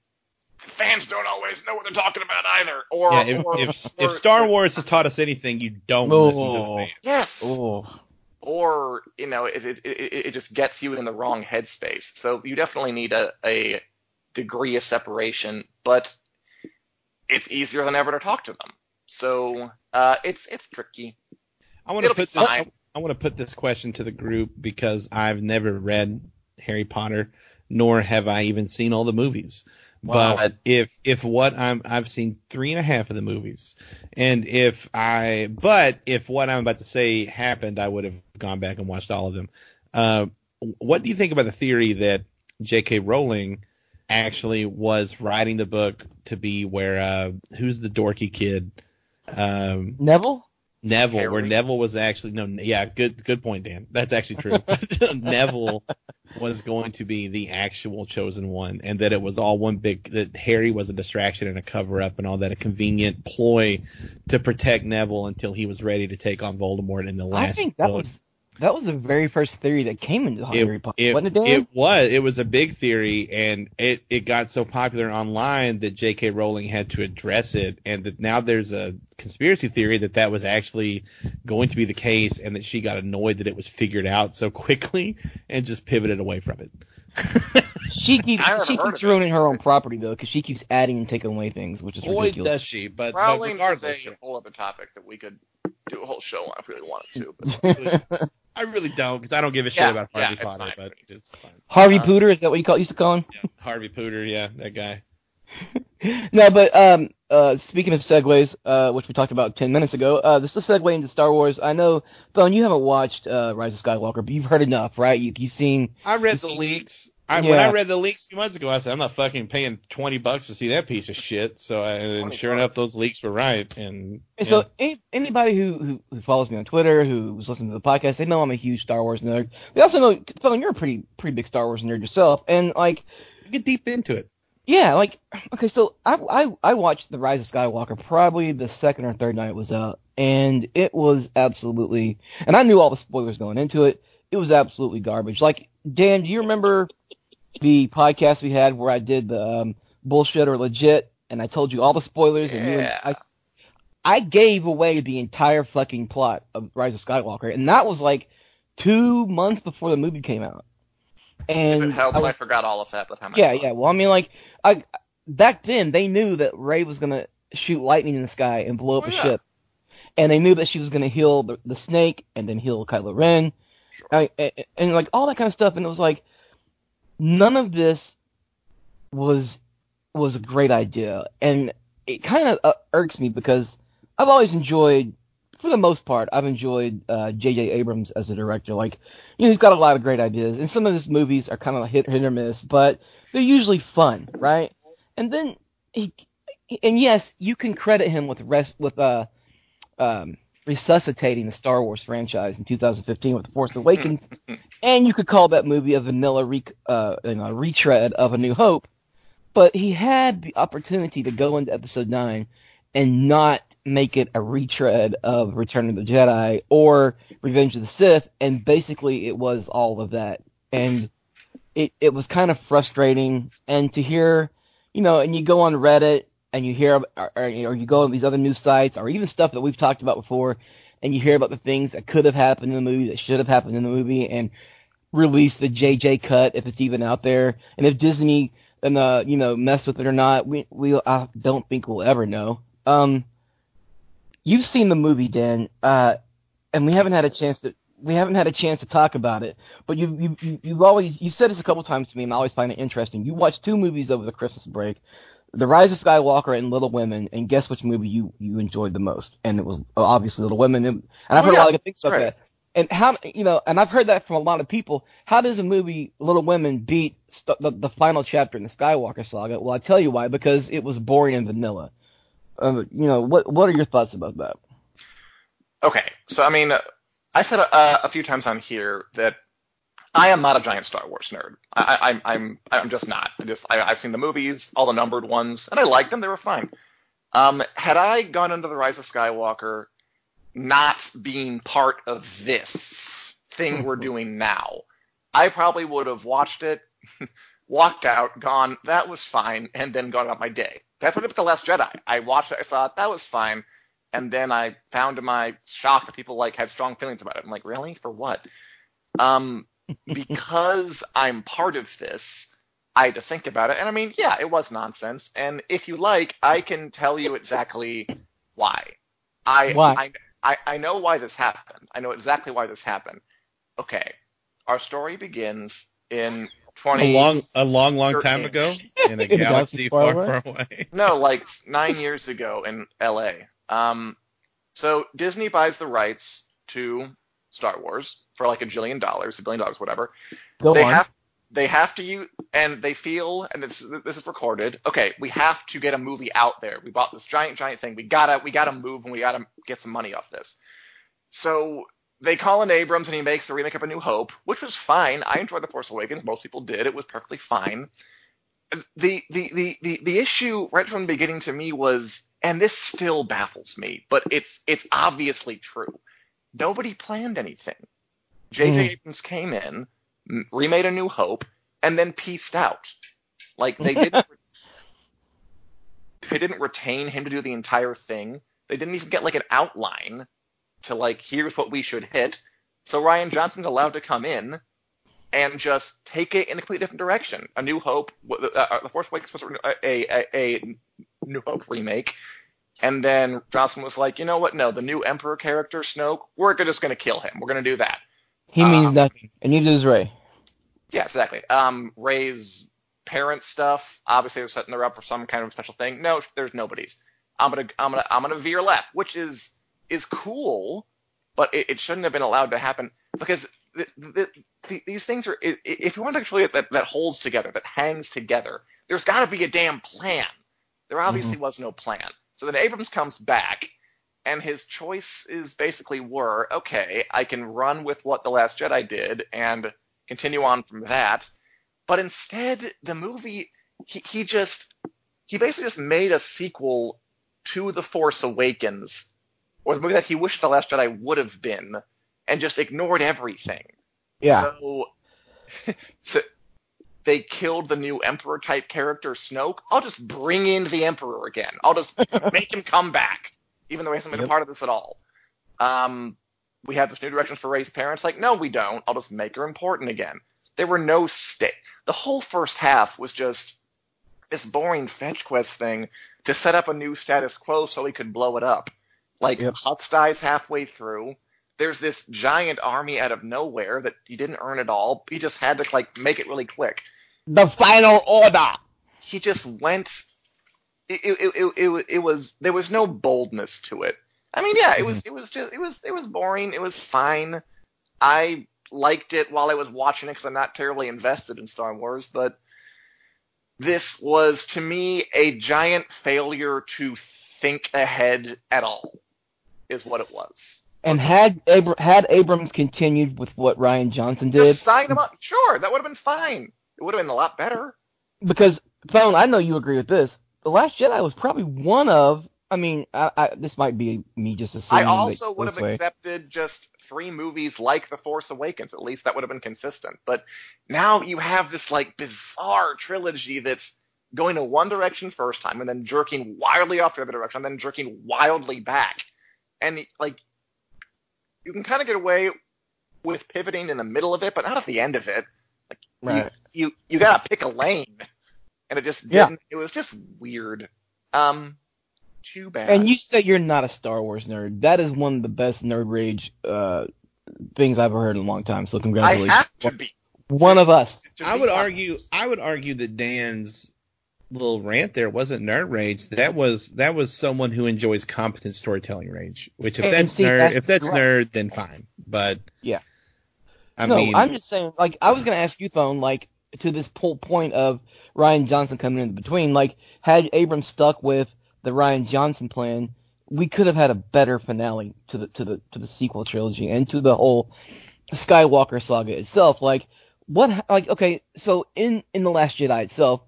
fans don't always know what they're talking about either. Or, Yeah, if, or, if, or- if Star Wars has taught us anything, you don't Oh. listen to the fans. yes, Oh. or you know, it, it it it just gets you in the wrong headspace. So you definitely need a a degree of separation, but it's easier than ever to talk to them. So uh, it's it's tricky. I want to It'll be put this, fine. I want to put this question to the group because I've never read Harry Potter, nor have I even seen all the movies. Wow. But if if what I'm I've seen three and a half of the movies, and if I but if what I'm about to say happened, I would have gone back and watched all of them. Uh, what do you think about the theory that J.K. Rowling actually was writing the book to be where uh, who's the dorky kid? Um, Neville? Neville, where Neville was actually no, yeah, good good point, Dan. That's actually true. <laughs> <laughs> Neville was going to be the actual chosen one, and that it was all one big that Harry was a distraction and a cover up and all that, a convenient ploy to protect Neville until he was ready to take on Voldemort in the last I think that book. was that was the very first theory that came into the Harry Potter. It, wasn't it, Dan? it was. It was a big theory, and it, it got so popular online that J.K. Rowling had to address it, and that now there's a conspiracy theory that that was actually going to be the case, and that she got annoyed that it was figured out so <laughs> quickly and just pivoted away from it. She <laughs> keeps she keeps of it. ruining her own property though, because she keeps adding and taking away things, which is Boy, ridiculous. does she! But, but Rowling is regardless, a whole other topic that we could do a whole show on if we really wanted to. But <laughs> I really, I really don't because I don't give a shit Yeah, about Harvey it's Potter, fine. but it's fine. Harvey Uh, Pooter is that what you call used to call him? Yeah, Harvey Pooter, yeah, that guy. <laughs> No, but um, uh, speaking of segues, uh, which we talked about ten minutes ago, uh, this is a segue into Star Wars. I know, Bone, you haven't watched uh, Rise of Skywalker, but you've heard enough, right? You, you've seen. I read the leaks. I, When I read the leaks a few months ago, I said I'm not fucking paying twenty bucks to see that piece of shit. So, I, and 20 sure enough, those leaks were right. And, And yeah. so, any, anybody who, who who follows me on Twitter, who's listening to the podcast, they know I'm a huge Star Wars nerd. They also know, Bone, you're a pretty pretty big Star Wars nerd yourself, and like, get deep into it. Yeah, like, okay, so I I I watched the Rise of Skywalker probably the second or third night it was out, and it was absolutely, and I knew all the spoilers going into it. It was absolutely garbage. Like, Dan, do you remember the podcast we had where I did the um, bullshit or legit, and I told you all the spoilers, and you and I, I gave away the entire fucking plot of Rise of Skywalker, and that was like two months before the movie came out. If And it helps, I I, forgot all of that by the time yeah, yeah. Well, I mean, like, I back then they knew that Rey was gonna shoot lightning in the sky and blow up Oh, a yeah. ship, and they knew that she was gonna heal the, the snake and then heal Kylo Ren, Sure. I, and, and like all that kind of stuff. And it was like none of this was was a great idea, and it kind of uh, irks me because I've always enjoyed, for the most part, I've enjoyed uh, J.J. Abrams as a director. Like, you know, he's got a lot of great ideas, and some of his movies are kind of hit hit or miss, but they're usually fun, right? And then he, and yes, you can credit him with rest with uh, um, resuscitating the Star Wars franchise in 2015 with The Force <laughs> Awakens, and you could call that movie a vanilla re- uh, you know, retread of A New Hope. But he had the opportunity to go into Episode Nine and not make it a retread of Return of the Jedi or Revenge of the Sith, and basically it was all of that. And it, it was kind of frustrating. And to hear, you know, and you go on Reddit and you hear, or, or, you go on these other news sites, or even stuff that we've talked about before, and you hear about the things that could have happened in the movie, that should have happened in the movie, and release the JJ cut if it's even out there. And if Disney and uh, you know mess with it or not, we we I don't think we'll ever know. Um, you've seen the movie, Dan, uh, and we haven't had a chance to we haven't had a chance to talk about it. But you you you've always you said this a couple times to me, and I always find it interesting. You watched two movies over the Christmas break. The Rise of Skywalker and Little Women, and guess which movie you, you enjoyed the most? And it was obviously Little Women, and, and I've Oh, heard yeah, a lot of good things about right. that. And how you know, and I've heard that from a lot of people. How does a movie Little Women beat st- the, the final chapter in the Skywalker saga? Well, I tell you why. Because it was boring and vanilla. Uh, you know, what what are your thoughts about that? Okay, so I mean, uh, I said a, a few times on here that I am not a giant Star Wars nerd. I, I, I'm I'm I'm just not. I just I, I've seen the movies, all the numbered ones, and I liked them. They were fine. Um, had I gone into the Rise of Skywalker, not being part of this thing we're doing now, I probably would have watched it, <laughs> walked out, gone, that was fine, and then gone about my day. That's what I did with The Last Jedi. I watched it, I thought, that was fine, and then I found to my shock that people like had strong feelings about it. I'm like, really? For what? Um, <laughs> because I'm part of this, I had to think about it. And I mean, yeah, it was nonsense. And if you like, I can tell you exactly why. I Why? I, I, I know why this happened. I know exactly why this happened. Okay. Our story begins in 20 A long, a long, long time ago <laughs> in a In galaxy galaxy far far, away. far away. <laughs> No, like nine years ago in L.A. Um, so Disney buys the rights to Star Wars for like a jillion dollars, a billion dollars, whatever. Go they on. have they have to use, and they feel, and this this is recorded. Okay, we have to get a movie out there. We bought this giant, giant thing. We gotta we gotta move and we gotta get some money off this. So they call in Abrams and he makes the remake of A New Hope, which was fine. I enjoyed The Force Awakens. Most people did. It was perfectly fine. The the the the, the issue right from the beginning to me was, and this still baffles me, but it's it's obviously true. Nobody planned anything. J.J. Mm. Abrams came in, remade A New Hope, and then pieced out. Like they didn't <laughs> they didn't retain him to do the entire thing. They didn't even get like an outline to like here's what we should hit. So Rian Johnson's allowed to come in and just take it in a completely different direction. A New Hope, uh, uh, The Force Awakens was a, a, a, a New Hope remake, and then Johnson was like, you know what? No, the new Emperor character Snoke, we're just going to kill him. We're going to do that. He means Um, nothing, and neither does Rey. Yeah, exactly. Um, Rey's parent stuff. Obviously, they're setting her up for some kind of special thing. No, there's nobody's. I'm gonna, I'm gonna, I'm gonna veer left, which is is cool, but it, it shouldn't have been allowed to happen because the, the, the, these things are. If you want to actually that that holds together, that hangs together, there's got to be a damn plan. There obviously mm-hmm. was no plan. So then Abrams comes back, and his choices basically were, okay, I can run with what the Last Jedi did and continue on from that. But instead, the movie, he, he just, he basically just made a sequel to The Force Awakens, or the movie that he wished The Last Jedi would have been, and just ignored everything. Yeah. So, <laughs> so they killed the new Emperor type character Snoke. I'll just bring in the Emperor again. I'll just <laughs> make him come back, even though he hasn't been Yep. a part of this at all. Um, we have this new directions for Rey's parents. Like, no, we don't. I'll just make her important again. There were no stakes. The whole first half was just this boring fetch quest thing to set up a new status quo so he could blow it up. Like Yep. Hux dies halfway through. There's this giant army out of nowhere that he didn't earn at all. He just had to like make it really quick. The final order. He just went. It it, it, it, it was there was no boldness to it. I mean, yeah, it was it was just it was it was boring. It was fine. I liked it while I was watching it because I'm not terribly invested in Star Wars, but this was to me a giant failure to think ahead at all. Is what it was. And had Abr- had Abrams continued with what Rian Johnson did, Just sign him up. Sure, that would have been fine. It would have been a lot better. because Bone, I know you agree with this. The Last Jedi was probably one of. I mean, I, I, this might be me just I assuming. that also would have way. accepted just three movies like The Force Awakens. At least that would have been consistent. But now you have this like bizarre trilogy that's going in one direction first time and then jerking wildly off the other direction and then jerking wildly back. And like you can kind of get away with pivoting in the middle of it, but not at the end of it. Like Right. you, you you gotta pick a lane. And it just Yeah. didn't it was just weird. Um too bad. And you say you're not a Star Wars nerd. That is one of the best nerd rage uh, things I've ever heard in a long time. So I congratulations. have to be One of us. I would argue. I would argue that Dan's little rant there wasn't nerd rage. That was that was someone who enjoys competent storytelling rage. Which if And that's see, nerd, that's if that's right. nerd, then fine. But Yeah. I no, mean, I'm just saying. Like, I was gonna ask you, Bone. Like, to this whole point of Rian Johnson coming in between. Like, had Abrams stuck with the Rian Johnson plan, we could have had a better finale to the to the to the sequel trilogy and to the whole Skywalker saga itself. Like, what? Like, okay, so in in the Last Jedi itself,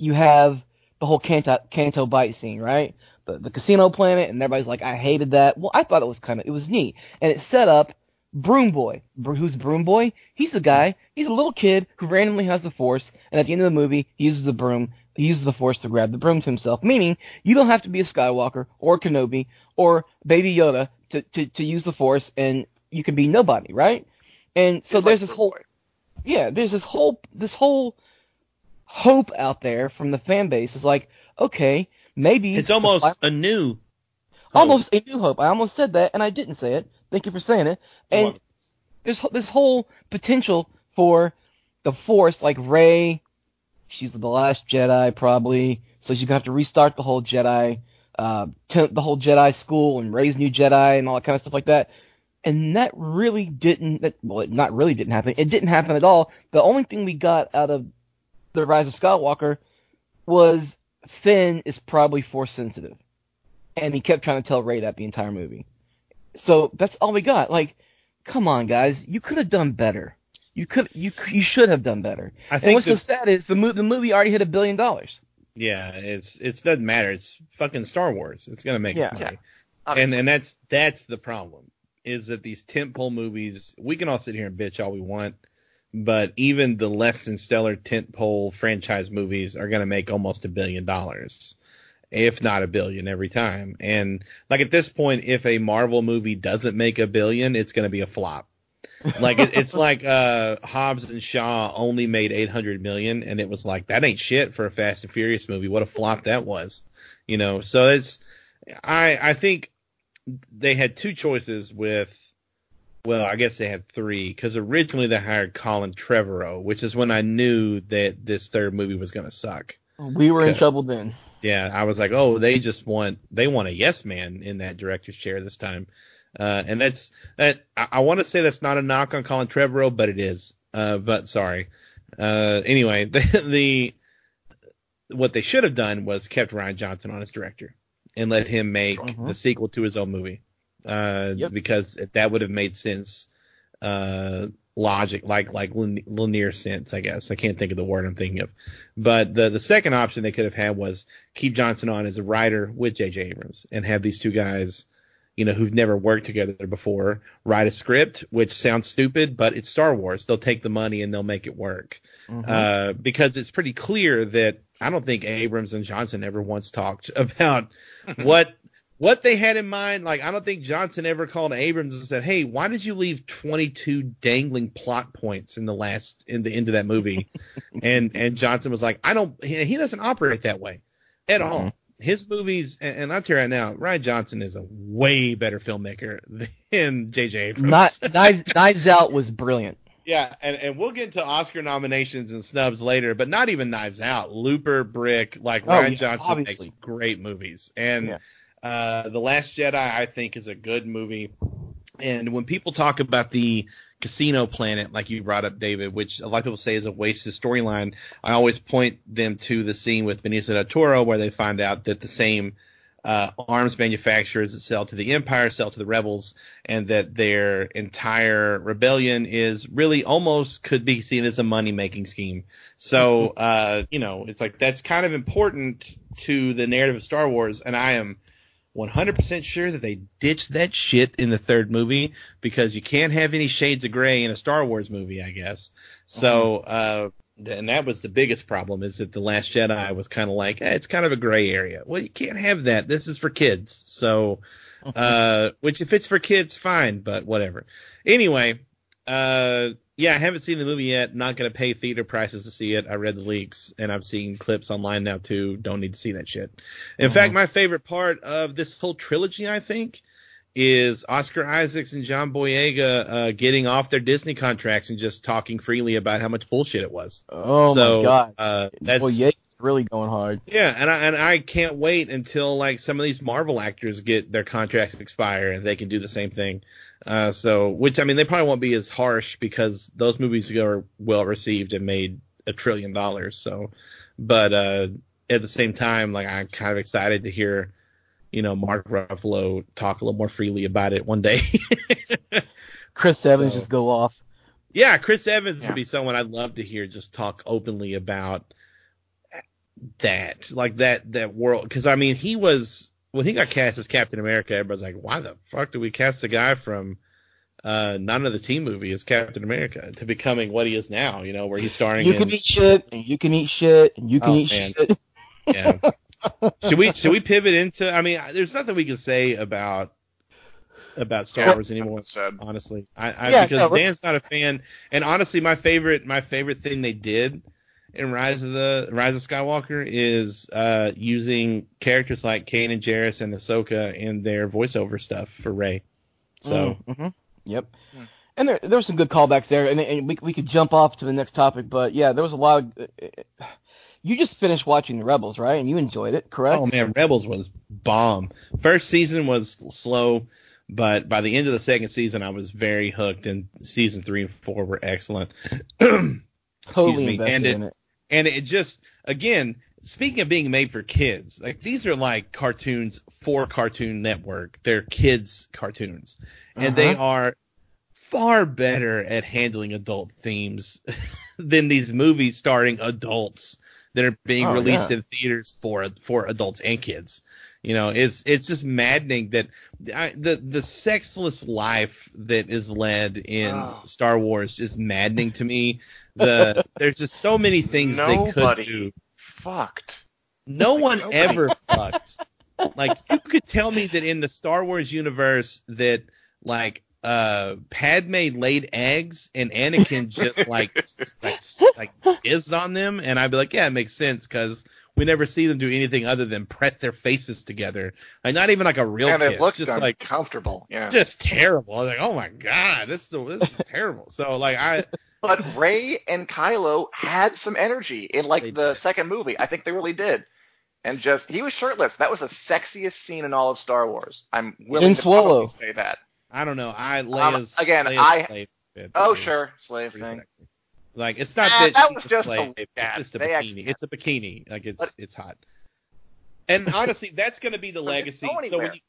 you have the whole Canto Canto Bight scene, right? The the casino planet, and everybody's like, I hated that. Well, I thought it was kind of it was neat, and it set up Broom Boy. Br- Who's Broom Boy? He's the guy. He's a little kid who randomly has the Force, and at the end of the movie, he uses the broom. He uses the Force to grab the broom to himself. Meaning, you don't have to be a Skywalker or Kenobi or Baby Yoda to, to, to use the Force, and you can be nobody, right? And so like there's this whole yeah, there's this whole this whole hope out there from the fan base. Is like, okay, maybe it's almost a new. almost a new hope. I almost said that, and I didn't say it. Thank you for saying it. And there's this whole potential for the Force, like Rey. She's the last Jedi, probably, so she's gonna have to restart the whole Jedi, uh, t- the whole Jedi school and raise new Jedi and all that kind of stuff like that. And that really didn't. That well, it not really didn't happen. It didn't happen at all. The only thing we got out of the Rise of Skywalker was Finn is probably force sensitive, and he kept trying to tell Rey that the entire movie. So that's all we got. Like, come on, guys, you could have done better. You could, you you should have done better. I And think what's so sad is the movie, the movie already hit a billion dollars. Yeah, it's it doesn't matter. It's fucking Star Wars. It's gonna make its Yeah. money. and and that's that's the problem is that these tentpole movies we can all sit here and bitch all we want but even the less than stellar tentpole franchise movies are going to make almost a billion dollars if not a billion every time. And like at this point if a marvel movie doesn't make a billion it's going to be a flop. Like it, it's <laughs> like uh hobbs and shaw only made 800 million and it was like that ain't shit for a fast and furious movie. What a flop that was you know? So it's i i think they had two choices with well i guess they had three because originally they hired colin trevorrow which is when i knew that this third movie was going to suck We were in trouble then. yeah i was like oh they just want they want a yes man in that director's chair this time. Uh, and that's that i, I want to say that's not a knock on colin trevorrow but it is. Uh, but sorry. Uh, anyway <laughs> the, the what they should have done was kept rian johnson on as director and let him make Mhm. the sequel to his own movie uh, Yep. because that would have made sense uh, logic like like linear sense i guess. I can't think of the word i'm thinking of. But the the second option they could have had was keep johnson on as a writer with jj abrams and have these two guys you know who've never worked together before write a script which sounds stupid but it's star wars. They'll take the money and they'll make it work. Mhm. uh, because it's pretty clear that I don't think Abrams and Johnson ever once talked <laughs> about what <laughs> what they had in mind. Like I don't think Johnson ever called Abrams and said, "Hey, why did you leave 22 dangling plot points in the last in the end of that movie?" <laughs> and and Johnson was like, "I don't. He, he doesn't operate that way at all." Mhm. His movies, and, and I'll tell you right now, Rian Johnson is a way better filmmaker than J.J. Abrams. Not Knives, Knives Out was brilliant. Yeah, and, and we'll get to Oscar nominations and snubs later, but not even Knives Out. Looper, Brick, like Oh, Rian yeah, Johnson obviously. makes great movies. And Yeah. Uh, The Last Jedi, I think, is a good movie. And when people talk about the Casino Planet, like you brought up, David, which a lot of people say is a wasted storyline, I always point them to the scene with Benicio del Toro where they find out that the same uh, arms manufacturers that sell to the Empire, sell to the rebels, and that their entire rebellion is really almost could be seen as a money making scheme. So, uh, you know, it's like that's kind of important to the narrative of Star Wars, and I am 100% sure that they ditched that shit in the third movie because you can't have any shades of gray in a Star Wars movie, I guess. So, uh, and that was the biggest problem is that the Last Jedi was kind of like eh, it's kind of a gray area. Well, you can't have that. This is for kids. So, uh, which if it's for kids, fine, but whatever. Anyway, uh, yeah, I haven't seen the movie yet. Not going to pay theater prices to see it. I read the leaks and I've seen clips online now too. Don't need to see that shit. In fact, my favorite part of this whole trilogy, I think, is Oscar Isaacs and John Boyega uh, getting off their Disney contracts and just talking freely about how much bullshit it was. Oh so, my god. Uh, that's Yates really going hard. yeah, and I and I can't wait until like some of these Marvel actors get their contracts expire and they can do the same thing. Uh, so, which I mean, they probably won't be as harsh because those movies are well received and made a trillion dollars. So, but uh, at the same time, like I'm kind of excited to hear, you know, Mark Ruffalo talk a little more freely about it one day. <laughs> Chris Evans So- just go off. Yeah, Chris Evans Yeah. would be someone I'd love to hear just talk openly about that, like that that world. Because I mean, he was when he got cast as Captain America. Everybody's like, "Why the fuck do we cast a guy from uh, none of the team movie as Captain America to becoming what he is now?" You know, where he's starring You in. can eat shit, and you can eat shit, and you can Oh, eat man. shit. <laughs> yeah. should we should we pivot into? I mean, there's nothing we can say about about Star Yeah. Wars anymore. Said. honestly. I, I Yeah, because no, Dan's not a fan, and honestly, my favorite my favorite thing they did in Rise of the Rise of Skywalker is uh, using characters like Kanan Jarrus and Ahsoka in their voiceover stuff for Rey. So hmm Yep. Hmm. And there there were some good callbacks there, and, and we we could jump off to the next topic, but yeah, there was a lot. Of, uh, you just finished watching the Rebels, right? And you enjoyed it, correct? Oh man, Rebels was bomb. First season was slow, but by the end of the second season, I was very hooked, and season three and four were excellent. <clears throat> Excuse totally me, invested and it, in it. And it just again speaking of being made for kids like these are like cartoons for cartoon network they're kids cartoons and they Uh-huh. are far better at handling adult themes <laughs> than these movies starring adults that are being Oh, released yeah. in theaters for for adults and kids you know it's it's just maddening that I, the the sexless life that is led in Oh. Star Wars is maddening to me the there's just so many things they could do fucked. no one Nobody. ever <laughs> fucks. Like you could tell me that in the Star Wars universe that like uh Padme laid eggs and Anakin just like <laughs> like like is on them and I'd be like, yeah, it makes sense because we never see them do anything other than press their faces together. Like not even like a real and kiss, it looked just like comfortable. Yeah. just terrible. I was like, oh my god, this is this is terrible. So like I <laughs> But Rey and Kylo had some energy in like They the did. second movie. I think they really did. And just he was shirtless. That was the sexiest scene in all of Star Wars. I'm willing In to Swallow. say that. I don't know. I um, Leia's again, Leia's I- slave bit Oh sure, slave thing. sexy. Like it's not Ah, that, that was a just a- it's just a they bikini. It's a bikini. Like it's But- it's hot. And honestly, that's going to be the <laughs> legacy. go So when you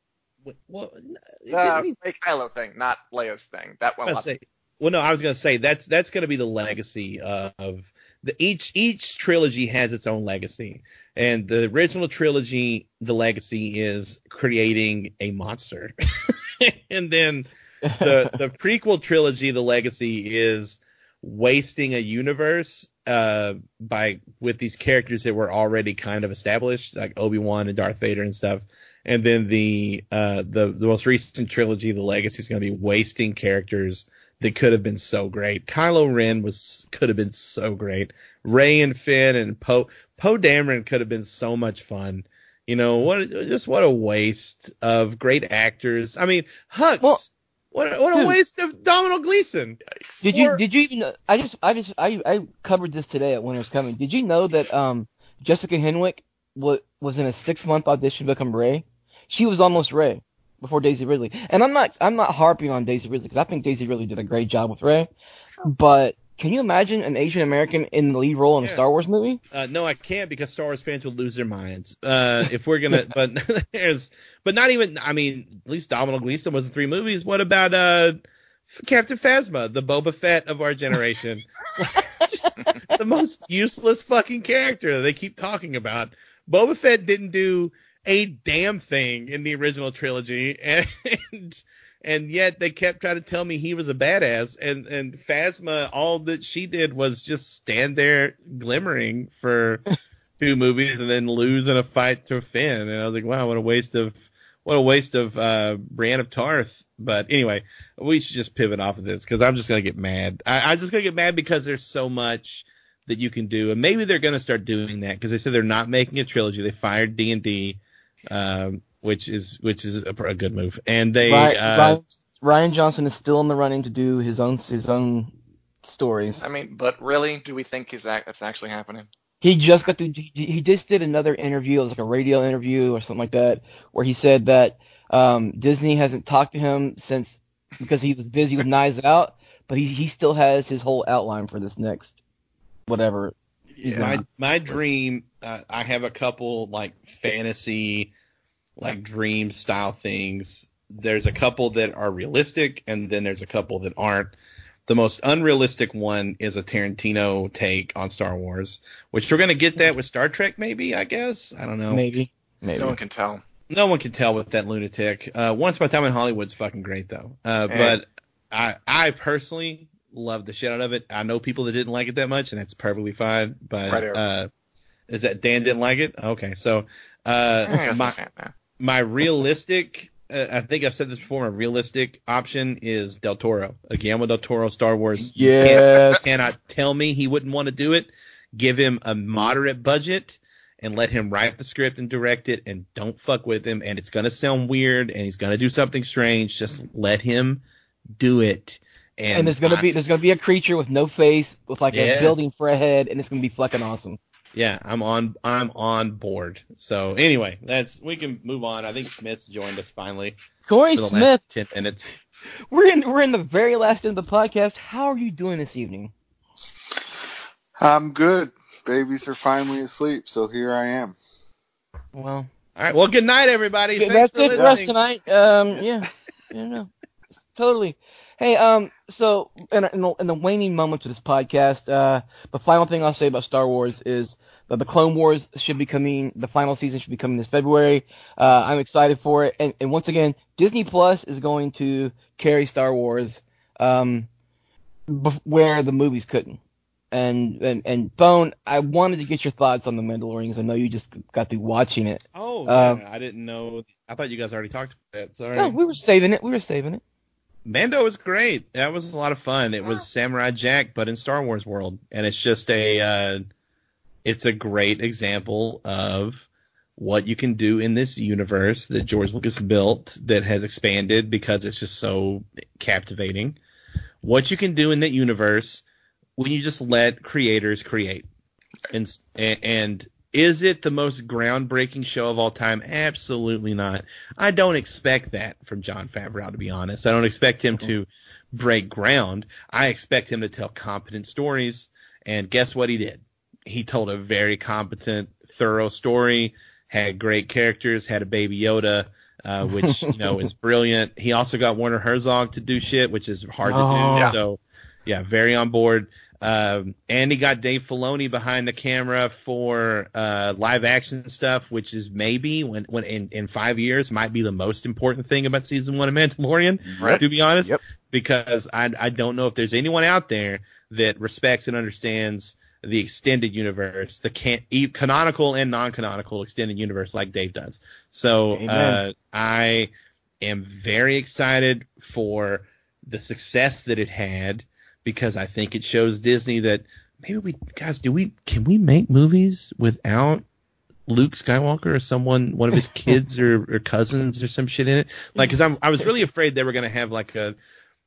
well, it The didn't even- Rey Kylo thing, not Leia's thing. That I one. say, well, no, I was going to say that's that's going to be the legacy of the each each trilogy has its own legacy, and the original trilogy, the legacy is creating a monster, <laughs> and then the the <laughs> prequel trilogy, the legacy is wasting a universe uh by with these characters that were already kind of established, like Obi Wan and Darth Vader and stuff. And then the uh the the most recent trilogy, the legacy is going to be wasting characters that could have been so great. Kylo Ren was could have been so great. Rey and Finn and Poe Poe Dameron could have been so much fun. You know what? Just what a waste of great actors. I mean, Hux. Well, what what a waste of Domhnall Gleeson. Did you did you even? I just I just I I covered this today at Winter's Coming. Did you know that um Jessica Henwick was was in a six month audition to become Rey? She was almost Rey before Daisy Ridley. And I'm not I'm not harping on Daisy Ridley because I think Daisy Ridley did a great job with Rey. But can you imagine an Asian American in the lead role in a Star Wars movie? Uh, no, I can't because Star Wars fans would lose their minds. Uh, if we're gonna, <laughs> but <laughs> there's, but not even. I mean, at least Domhnall Gleeson was in three movies. What about uh, Captain Phasma, the Boba Fett of our generation? <laughs> the most useless fucking character that they keep talking about. Boba Fett didn't do a damn thing in the original trilogy, and and yet they kept trying to tell me he was a badass. And and Phasma, all that she did was just stand there glimmering for <laughs> two movies and then lose in a fight to Finn. And I was like, wow, what a waste of what a waste of uh, Brienne of Tarth. But anyway, we should just pivot off of this because I'm just gonna get mad. I, I'm just gonna get mad because there's so much that you can do, and maybe they're gonna start doing that because they said they're not making a trilogy. They fired D and D, um, which is which is a, a good move, and they Rian, uh, Rian, Rian Johnson is still in the running to do his own his own stories. I mean, but really, do we think he's that that's actually happening? He just got to he, he just did another interview. It was like a radio interview or something like that, where he said that um, Disney hasn't talked to him since because he was busy with Knives Out, but he he still has his whole outline for this next whatever. He's my my dream uh, i have a couple like fantasy like dream style things there's a couple that are realistic and then there's a couple that aren't the most unrealistic one is a tarantino take on star wars which we're going to get that with star trek maybe i guess i don't know Maybe, maybe. No one can tell. no one can tell with that lunatic. Uh, Once Upon a Time in Hollywood's fucking great though. Uh, Yeah. but I I personally love the shit out of it. I know people that didn't like it that much, and that's perfectly fine. But Right, uh, is that Dan didn't like it? Okay, so uh, my not fair, man. My realistic. Uh, I think I've said this before. My realistic option is Del Toro, a Guillermo del Toro Star Wars. Yes. cannot tell me he wouldn't want to do it. Give him a moderate budget and let him write the script and direct it and don't fuck with him. And it's going to sound weird and he's going to do something strange. Just let him do it. And, and there's gonna I- be there's gonna be a creature with no face with like Yeah. a building for a head, and it's gonna be fucking awesome. Yeah, I'm on, I'm on board. So anyway, that's, we can move on. I think Smith's joined us finally Corey Smith, last 10 minutes. we're in we're in the very last end of the podcast. How are you doing this evening? I'm good. Babies are finally asleep, so here I am. Well, All right. Well, good night, everybody. Thanks that's for it for us tonight. Um, yeah, you know, totally. Hey, um, so in, in, the, in the waning moments of this podcast, uh, the final thing I'll say about Star Wars is that the Clone Wars should be coming. The final season should be coming this February. Uh, I'm excited for it, and, and once again, Disney Plus is going to carry Star Wars, um, bef- where the movies couldn't. And, and and Bone, I wanted to get your thoughts on the Mandalorian 'cause I know you just got through watching it. Oh, yeah, I didn't know. I thought you guys already talked about that. Sorry. No, we were saving it. We were saving it. Mando was great. That was a lot of fun. It was Samurai Jack, but in Star Wars world, and it's just a, uh, it's a great example of what you can do in this universe that George Lucas built that has expanded because it's just so captivating. What you can do in that universe when you just let creators create, and and is it the most groundbreaking show of all time? Absolutely not. I don't expect that from Jon Favreau, to be honest. I don't expect him to break ground. I expect him to tell competent stories. And guess what he did? He told a very competent, thorough story, had great characters, had a baby Yoda, uh, which, you know, is <laughs> brilliant. He also got Werner Herzog to do shit, which is hard to Oh. do. Yeah. So, yeah, very on board. Um, and he got Dave Filoni behind the camera for uh, live action stuff, which is maybe when, when in, in five years might be the most important thing about season one of Mandalorian. Right. To be honest, Yep. because I I don't know if there's anyone out there that respects and understands the extended universe, the can- canonical and non-canonical extended universe like Dave does. So uh, I am very excited for the success that it had because I think it shows Disney that maybe we guys do we can we make movies without Luke Skywalker or someone one of his <laughs> kids or, or cousins or some shit in it like because I'm I was really afraid they were gonna have like a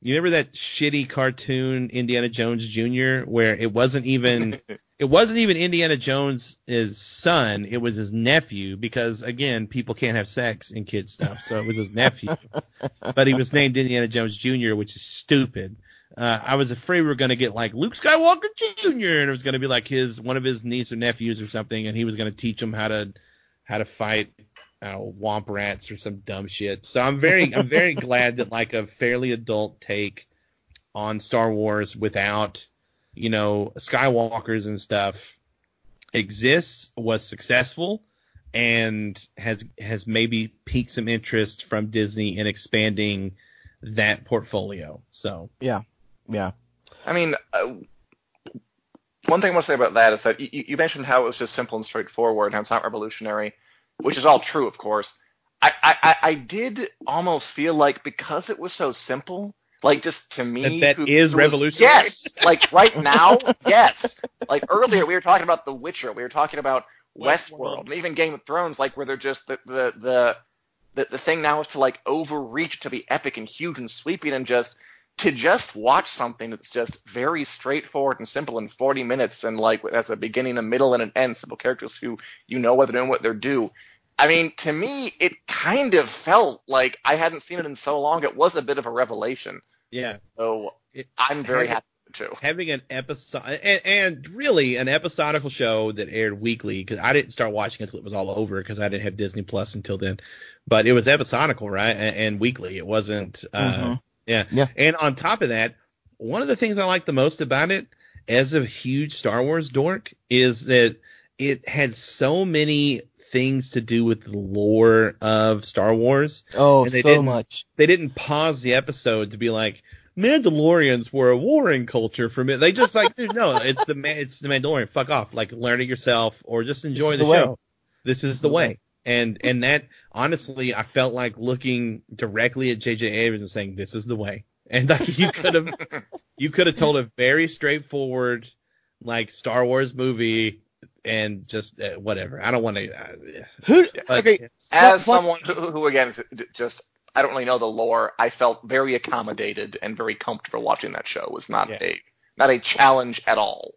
you remember that shitty cartoon Indiana Jones Jr. where it wasn't even <laughs> it wasn't even Indiana Jones' son, it was his nephew because again, people can't have sex in kid stuff, so it was his nephew. <laughs> but he was named Indiana Jones Jr., which is stupid. Uh, I was afraid we were going to get like Luke Skywalker Jr. and it was going to be like his one of his niece or nephews or something, and he was going to teach him how to how to fight uh, womp rats or some dumb shit. So I'm very <laughs> I'm very glad that like a fairly adult take on Star Wars without you know Skywalkers and stuff exists was successful and has has maybe piqued some interest from Disney in expanding that portfolio. So Yeah. Yeah. I mean, uh, one thing I want to say about that is that you, you mentioned how it was just simple and straightforward, and it's not revolutionary, which is all true, of course. I, I, I did almost feel like because it was so simple, like just to me, that, that who- is who was- revolutionary. Yes, like right now, <laughs> yes. Like earlier, we were talking about The Witcher. We were talking about Westworld. Westworld, and even Game of Thrones, like where they're just the the the the, the thing now is to like overreach to be epic and huge and sweeping and just to just watch something that's just very straightforward and simple in 40 minutes and like as a beginning, a middle, and an end, simple characters who you know what they're doing, what they're due. I mean, to me, it kind of felt like I hadn't seen it in so long. It was a bit of a revelation. Yeah. So It- I'm very having- happy with too. having an episode and, and really an episodical show that aired weekly because I didn't start watching until it was all over because I didn't have Disney Plus until then, but it was episodical, right? And, and weekly. It wasn't. Uh, Mhm. Yeah. Yeah. And on top of that, one of the things I like the most about it, as a huge Star Wars dork, is that it had so many things to do with the lore of Star Wars Oh, so much. they didn't pause the episode to be like Mandalorians were a warring culture for me. They just like, dude, no, it's the it's the Mandalorian. Fuck off. Like, learn it yourself or just enjoy the, the way. show. This is the way. And and that honestly, I felt like looking directly at J.J. Abrams and saying, "This is the way." And like you could have, <laughs> you could have told a very straightforward, like Star Wars movie, and just uh, whatever. I don't want to. Uh, Who? but- okay. As What- someone who, who again, is just I don't really know the lore. I felt very accommodated and very comfortable watching that show. It was not Yeah. a not a challenge at all.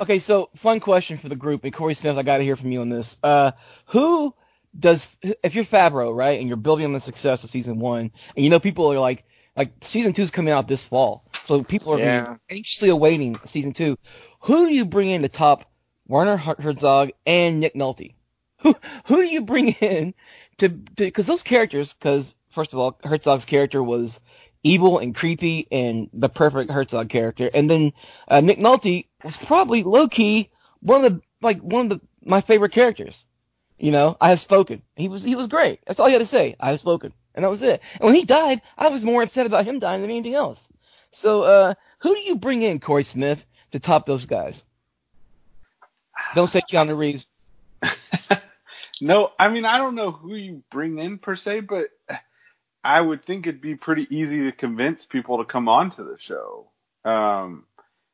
Okay, so fun question for the group, and Corey Smith, I got to hear from you on this. Uh, who does, if you're Favreau, right, and you're building on the success of season one, and you know people are like, like season two's coming out this fall, so people are Yeah. anxiously awaiting season two. Who do you bring in to top Werner Herzog and Nick Nolte? Who who do you bring <laughs> in to because those characters? Because first of all, Herzog's character was evil and creepy and the perfect Herzog character, and then uh, Nick Nolte was probably low key one of the like one of the my favorite characters. You know, I have spoken. He was he was great. That's all he had to say. I have spoken, and that was it. And when he died, I was more upset about him dying than anything else. So, uh, who do you bring in, Corey Smith, to top those guys? Don't say Keanu Reeves. <laughs> No, I mean I don't know who you bring in per se, but I would think it'd be pretty easy to convince people to come on to the show. Um,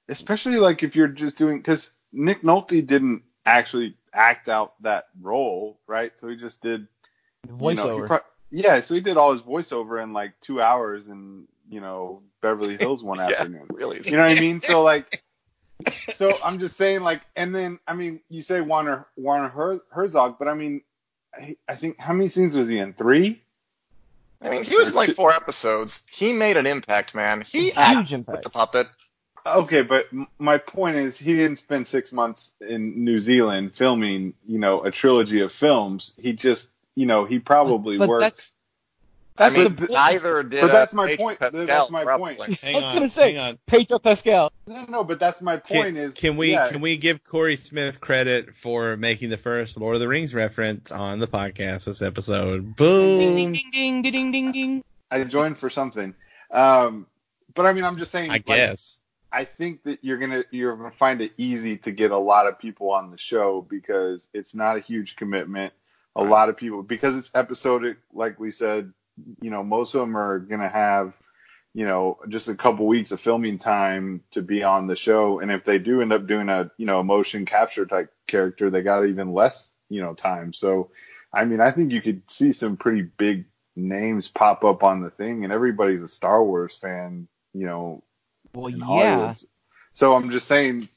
especially like if you're just doing because Nick Nolte didn't actually act out that role, right? So he just did you know, Voiceover. pro- yeah, so he did all his voiceover in like two hours in you know Beverly Hills one <laughs> Yeah, afternoon. really. You know what I mean? So like, <laughs> so I'm just saying like, and then I mean, you say Warner Warner Her- Herzog, but I mean, I, I think how many scenes was he in? Three. I mean, he was in like four episodes. He made an impact, man. He Huge acted with impact. the puppet. Okay, but my point is, he didn't spend six months in New Zealand filming, you know, a trilogy of films. He just, you know, he probably but worked. that's that's I mean, the neither did. but uh, that's my Pedro point. Pascal, That's my probably. point. hang I was on, gonna say- hang. Pedro Pascal. No, no, but that's my Can, point. is can we yeah, can we give Corey Smith credit for making the first Lord of the Rings reference on the podcast this episode? Ding Boom! ding ding ding ding ding ding. I joined for something. Um, but I mean, I'm just saying. I like, guess. I think that you're gonna you're gonna find it easy to get a lot of people on the show because it's not a huge commitment. A lot of people because it's episodic, like we said. You know, most of them are gonna have, you know, just a couple weeks of filming time to be on the show, and if they do end up doing a you know a motion capture type character, they got even less you know time. So, I mean, I think you could see some pretty big names pop up on the thing, and everybody's a Star Wars fan, you know, Well, yeah. Hollywood. So I'm just saying,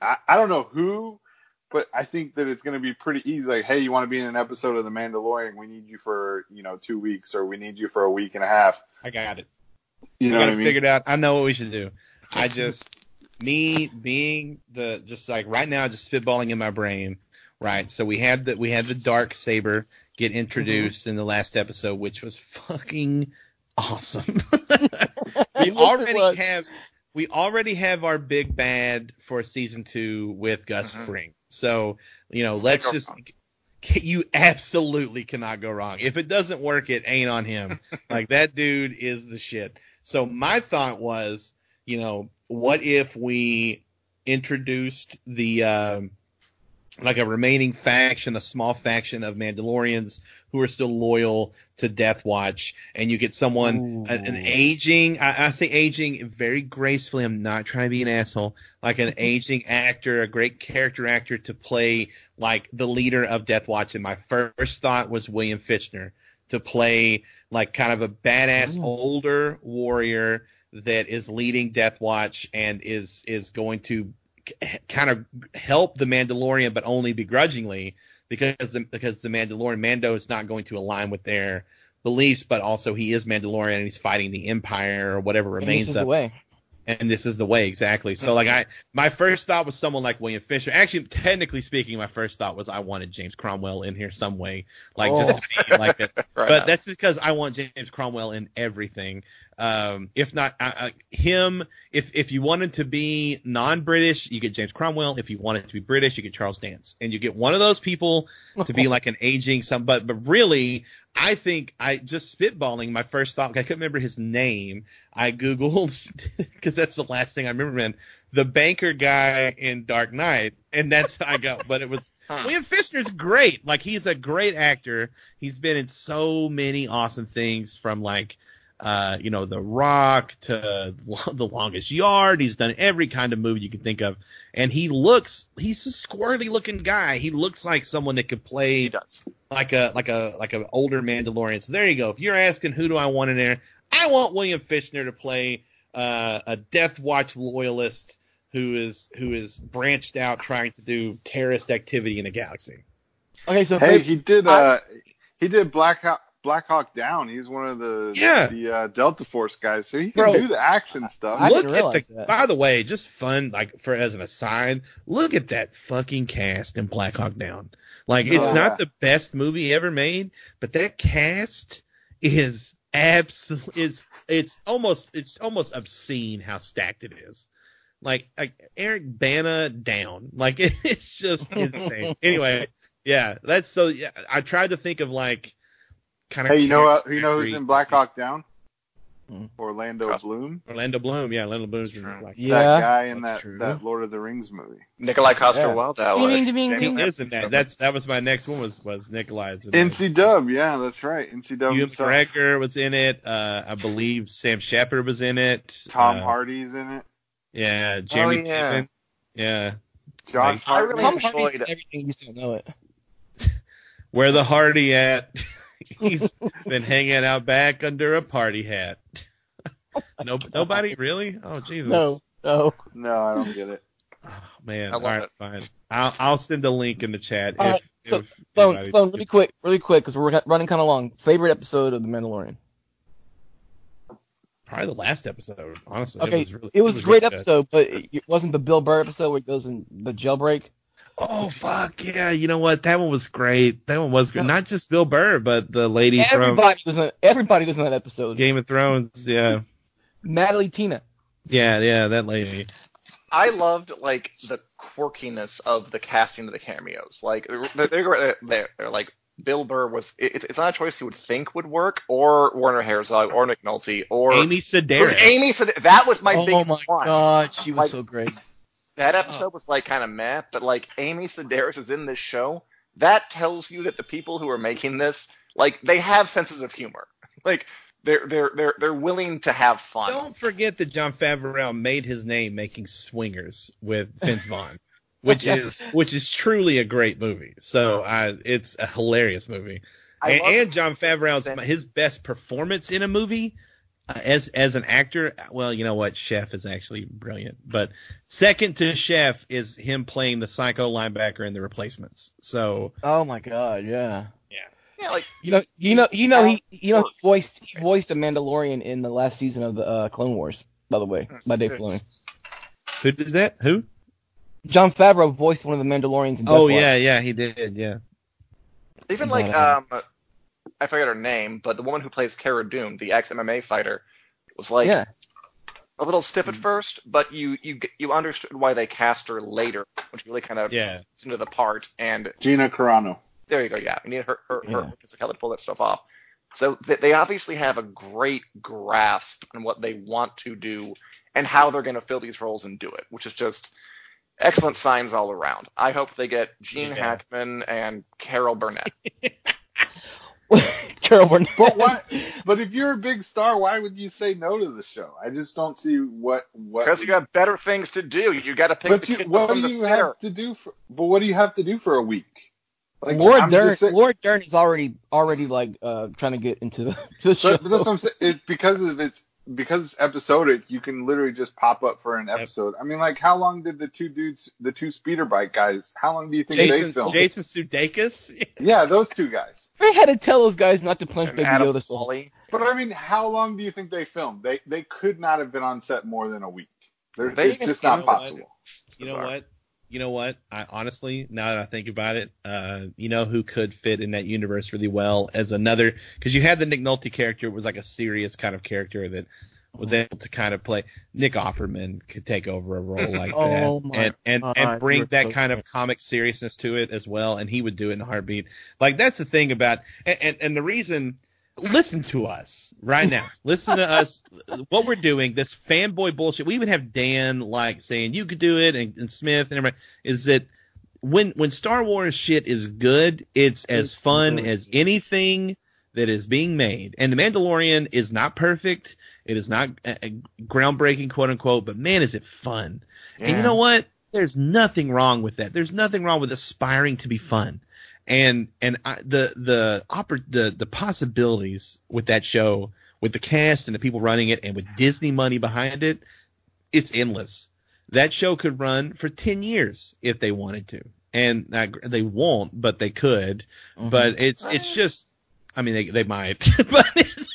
I, I don't know who, but I think that it's going to be pretty easy. Like, hey, you want to be in an episode of The Mandalorian? We need you for you know two weeks, or we need you for a week and a half. I got it. You I know got what I it mean? figured out. I know what we should do. I just <laughs> me being the just like right now just spitballing in my brain, right? So we had the we had the dark saber get introduced Mm-hmm. in the last episode, which was fucking awesome. <laughs> <laughs> we already have we already have our big bad for season two with Gus Mhm. Fring. So you know, let's just wrong. you absolutely cannot go wrong. If it doesn't work, it ain't on him. <laughs> like that dude is the shit. So my thought was, you know, what if we introduced the um, like a remaining faction, a small faction of Mandalorians who are still loyal to Death Watch, and you get someone an, an aging. I, I say aging very gracefully. I'm not trying to be an asshole. Like an <laughs> aging actor, a great character actor to play like the leader of Death Watch. And my first thought was William Fichtner to play like kind of a badass Ooh. older warrior that is leading Death Watch and is is going to kind of help the Mandalorian, but only begrudgingly because the, because the Mandalorian Mando is not going to align with their beliefs, but also he is Mandalorian and he's fighting the Empire or whatever And this remains is of the way. and this is the way exactly. So mm-hmm. like I, my first thought was someone like William Fisher. Actually, technically speaking, my first thought was I wanted James Cromwell in here some way, like just oh. to be like a, <laughs> Right but now. that's just because I want James Cromwell in everything. Um, if not I, I, him, if if you wanted to be non-British, you get James Cromwell. If you wanted to be British, you get Charles Dance, and you get one of those people to be <laughs> like an aging some. But but really, I think I just spitballing. My first thought, I couldn't remember his name. I googled <laughs> because that's the last thing I remember. Man, the banker guy in Dark Knight, and that's how I got. But it was <laughs> Huh. William Fichtner's great. Like he's a great actor. He's been in so many awesome things from like uh, you know, The Rock to <laughs> The Longest Yard. He's done every kind of movie you can think of. And he looks he's a squirty looking guy. He looks like someone that could he play does. like a like a like an older Mandalorian. So there you go. If you're asking who do I want in there, I want William Fichtner to play uh, a Death Watch loyalist who is who is branched out trying to do terrorist activity in the galaxy. Okay, so Hey, fa- he did. I- Uh, he did Black Hawk, Black Hawk Down. He's one of the Yeah. the uh, Delta Force guys, so he can Bro, do the action stuff. I look at the. that. By the way, just fun like for as an aside, look at that fucking cast in Black Hawk Down. Like it's Oh, not yeah. the best movie ever made, but that cast is absolutely it's it's almost it's almost obscene how stacked it is. Like, like Eric Bana down, like <laughs> it's just <laughs> insane. anyway, yeah, that's so. Yeah, I tried to think of like kind of. Hey, you know what? You know who's in Black Hawk Down? Hmm. Orlando Cross- Bloom. Orlando Bloom, yeah, Orlando Bloom's in True. Black. Yeah, that guy in that, true. that Lord of the Rings movie. Nikolai Coster Yeah. Waldau. Ding, was ding, ding, He is in that. That's that was my next one was was Nikolai's in that. NC Dub, yeah, that's right. NC Dub. Ewan himself. McGregor was in it. Uh, I believe Sam Shepard was in it. Tom uh, Hardy's in it. Yeah, Jeremy Oh, yeah. Piven. Yeah. Josh I really Hartnett. Tom Hardy's in everything. You just don't know it. <laughs> Where the Hardy at? He's been hanging out back under a party hat. <laughs> no, nobody really? Oh Jesus. No, no. No, I don't get it. Oh, man. All right, it. fine. I'll I'll send a link in the chat All if, right, so, if Phone, anybody's- phone, really quick, really quick, because we're running kind of long. Favorite episode of The Mandalorian? Probably the last episode. Honestly, Okay, it was really, It was a great really good. episode, but it it wasn't the Bill Burr episode where he goes in the jailbreak. Oh fuck yeah! You know what? That one was great. That one was good. Yeah. Not just Bill Burr, but the lady from Everybody was in. Everybody was in that episode. Game of Thrones. Yeah, Natalia Tena. yeah, yeah. That lady. I loved like the quirkiness of the casting of the cameos. Like they're, they're, they're, they're like Bill Burr was. It's, it's not a choice you would think would work, or Werner Herzog, or Nick Nolte, or Amy Sedaris. Amy said that was my big. oh biggest my one. god, she was Like- so great. That oh. episode was like kind of meh, but like Amy Sedaris is in this show. That tells you that the people who are making this, like, they have senses of humor. <laughs> Like they're they're they're they're willing to have fun. Don't forget that Jon Favreau made his name making Swingers with Vince Vaughn, <laughs> which is which is truly a great movie. So I, it's a hilarious movie. And, and Jon Favreau's his best performance in a movie uh, as as an actor. Well, you know what, Chef is actually brilliant, but second to Chef is him playing the psycho linebacker in The Replacements. So Oh my god, yeah. yeah, like You know, you know, you know, he, you know, he voiced he voiced a Mandalorian in the last season of the uh, Clone Wars. by the way, by Dave Filoni. Who did that? Who? Jon Favreau voiced one of the Mandalorians in Oh Deathwatch. yeah, yeah, he did. Yeah. Even like uh, um, I forget her name, but the woman who plays Cara Dune, the ex MMA fighter, was like yeah. a little stiff at mm. first, but you you you understood why they cast her later, which really kind of Yeah. gets into the part. And Gina Carano. there you go. Yeah, we need her her, her Yeah. physicality to pull that stuff off. So th- they obviously have a great grasp on what they want to do and how they're going to fill these roles and do it, which is just excellent signs all around. I hope they get Gene Yeah. Hackman and Carol Burnett. <laughs> <laughs> Carol Burnett. But why? But if you're a big star, why would you say no to the show? I just don't see what what. Because you got better things to do. You got to pick but the you, kid what do the you center. have to do for? But what do you have to do for a week? Like, Laura I'm Dern. just saying- Laura Dern is already already like uh trying to get into the, <laughs> the show. But, but that's what I'm saying. It's because of it's because it's episodic. You can literally just pop up for an episode. I mean, like, how long did the two dudes, the two speeder bike guys, how long do you think they Jason filmed? Jason Sudeikis. <laughs> Yeah, those two guys. I had to tell those guys not to punch And Baby Adam Yoda so But I mean, how long do you think they filmed? They they could not have been on set more than a week. They're, They it's just not know what? possible. You know Bizarre. what? You know what? I honestly, now that I think about it, uh, you know who could fit in that universe really well as another because you had the Nick Nolte character it was like a serious kind of character that was able to kind of play. Nick Offerman could take over a role like Oh that my and and God, and bring that so kind of comic seriousness to it as well, and he would do it in a heartbeat. Like that's the thing about and and, and the reason. Listen to us right now. <laughs> Listen to us. What we're doing, this fanboy bullshit. We even have Dan like saying you could do it, and, and Smith and everybody. Is that when when Star Wars shit is good, it's as fun as anything that is being made. And the Mandalorian is not perfect. It is not uh, uh, groundbreaking, quote unquote. But man, is it fun! And you know what? There's nothing wrong with that. There's nothing wrong with aspiring to be fun. And and I, the the oppor- the the possibilities with that show, with the cast and the people running it, and with Disney money behind it, it's endless. That show could run for ten years if they wanted to, and uh, they won't, but they could. Mhm. But it's it's just, I mean, they they might, <laughs> but it's,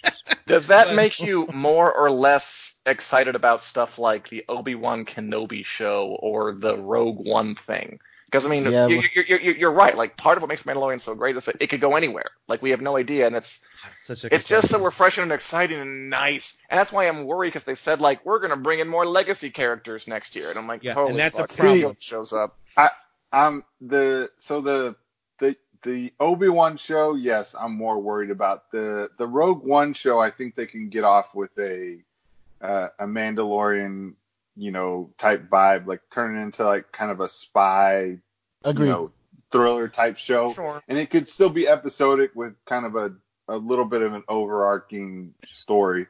Does that But- make you more or less excited about stuff like the Obi Wan Kenobi show or the Rogue One thing? Because I mean, Yeah, you, but- you, you, you, you're right. Like part of what makes Mandalorian so great is that it could go anywhere. Like we have no idea, and it's <sighs> such a it's just so refreshing and exciting and nice. And that's why I'm worried because they said like we're gonna bring in more legacy characters next year, and I'm like, Yeah, holy and that's a problem. Kenobi shows up. I'm the so the the the Obi Wan show, yes, I'm more worried about the the Rogue One show. I think they can get off with a uh, a Mandalorian, you know, type vibe, like turn it into like kind of a spy, Agreed. you know, thriller type show, Sure. and it could still be episodic with kind of a a little bit of an overarching story.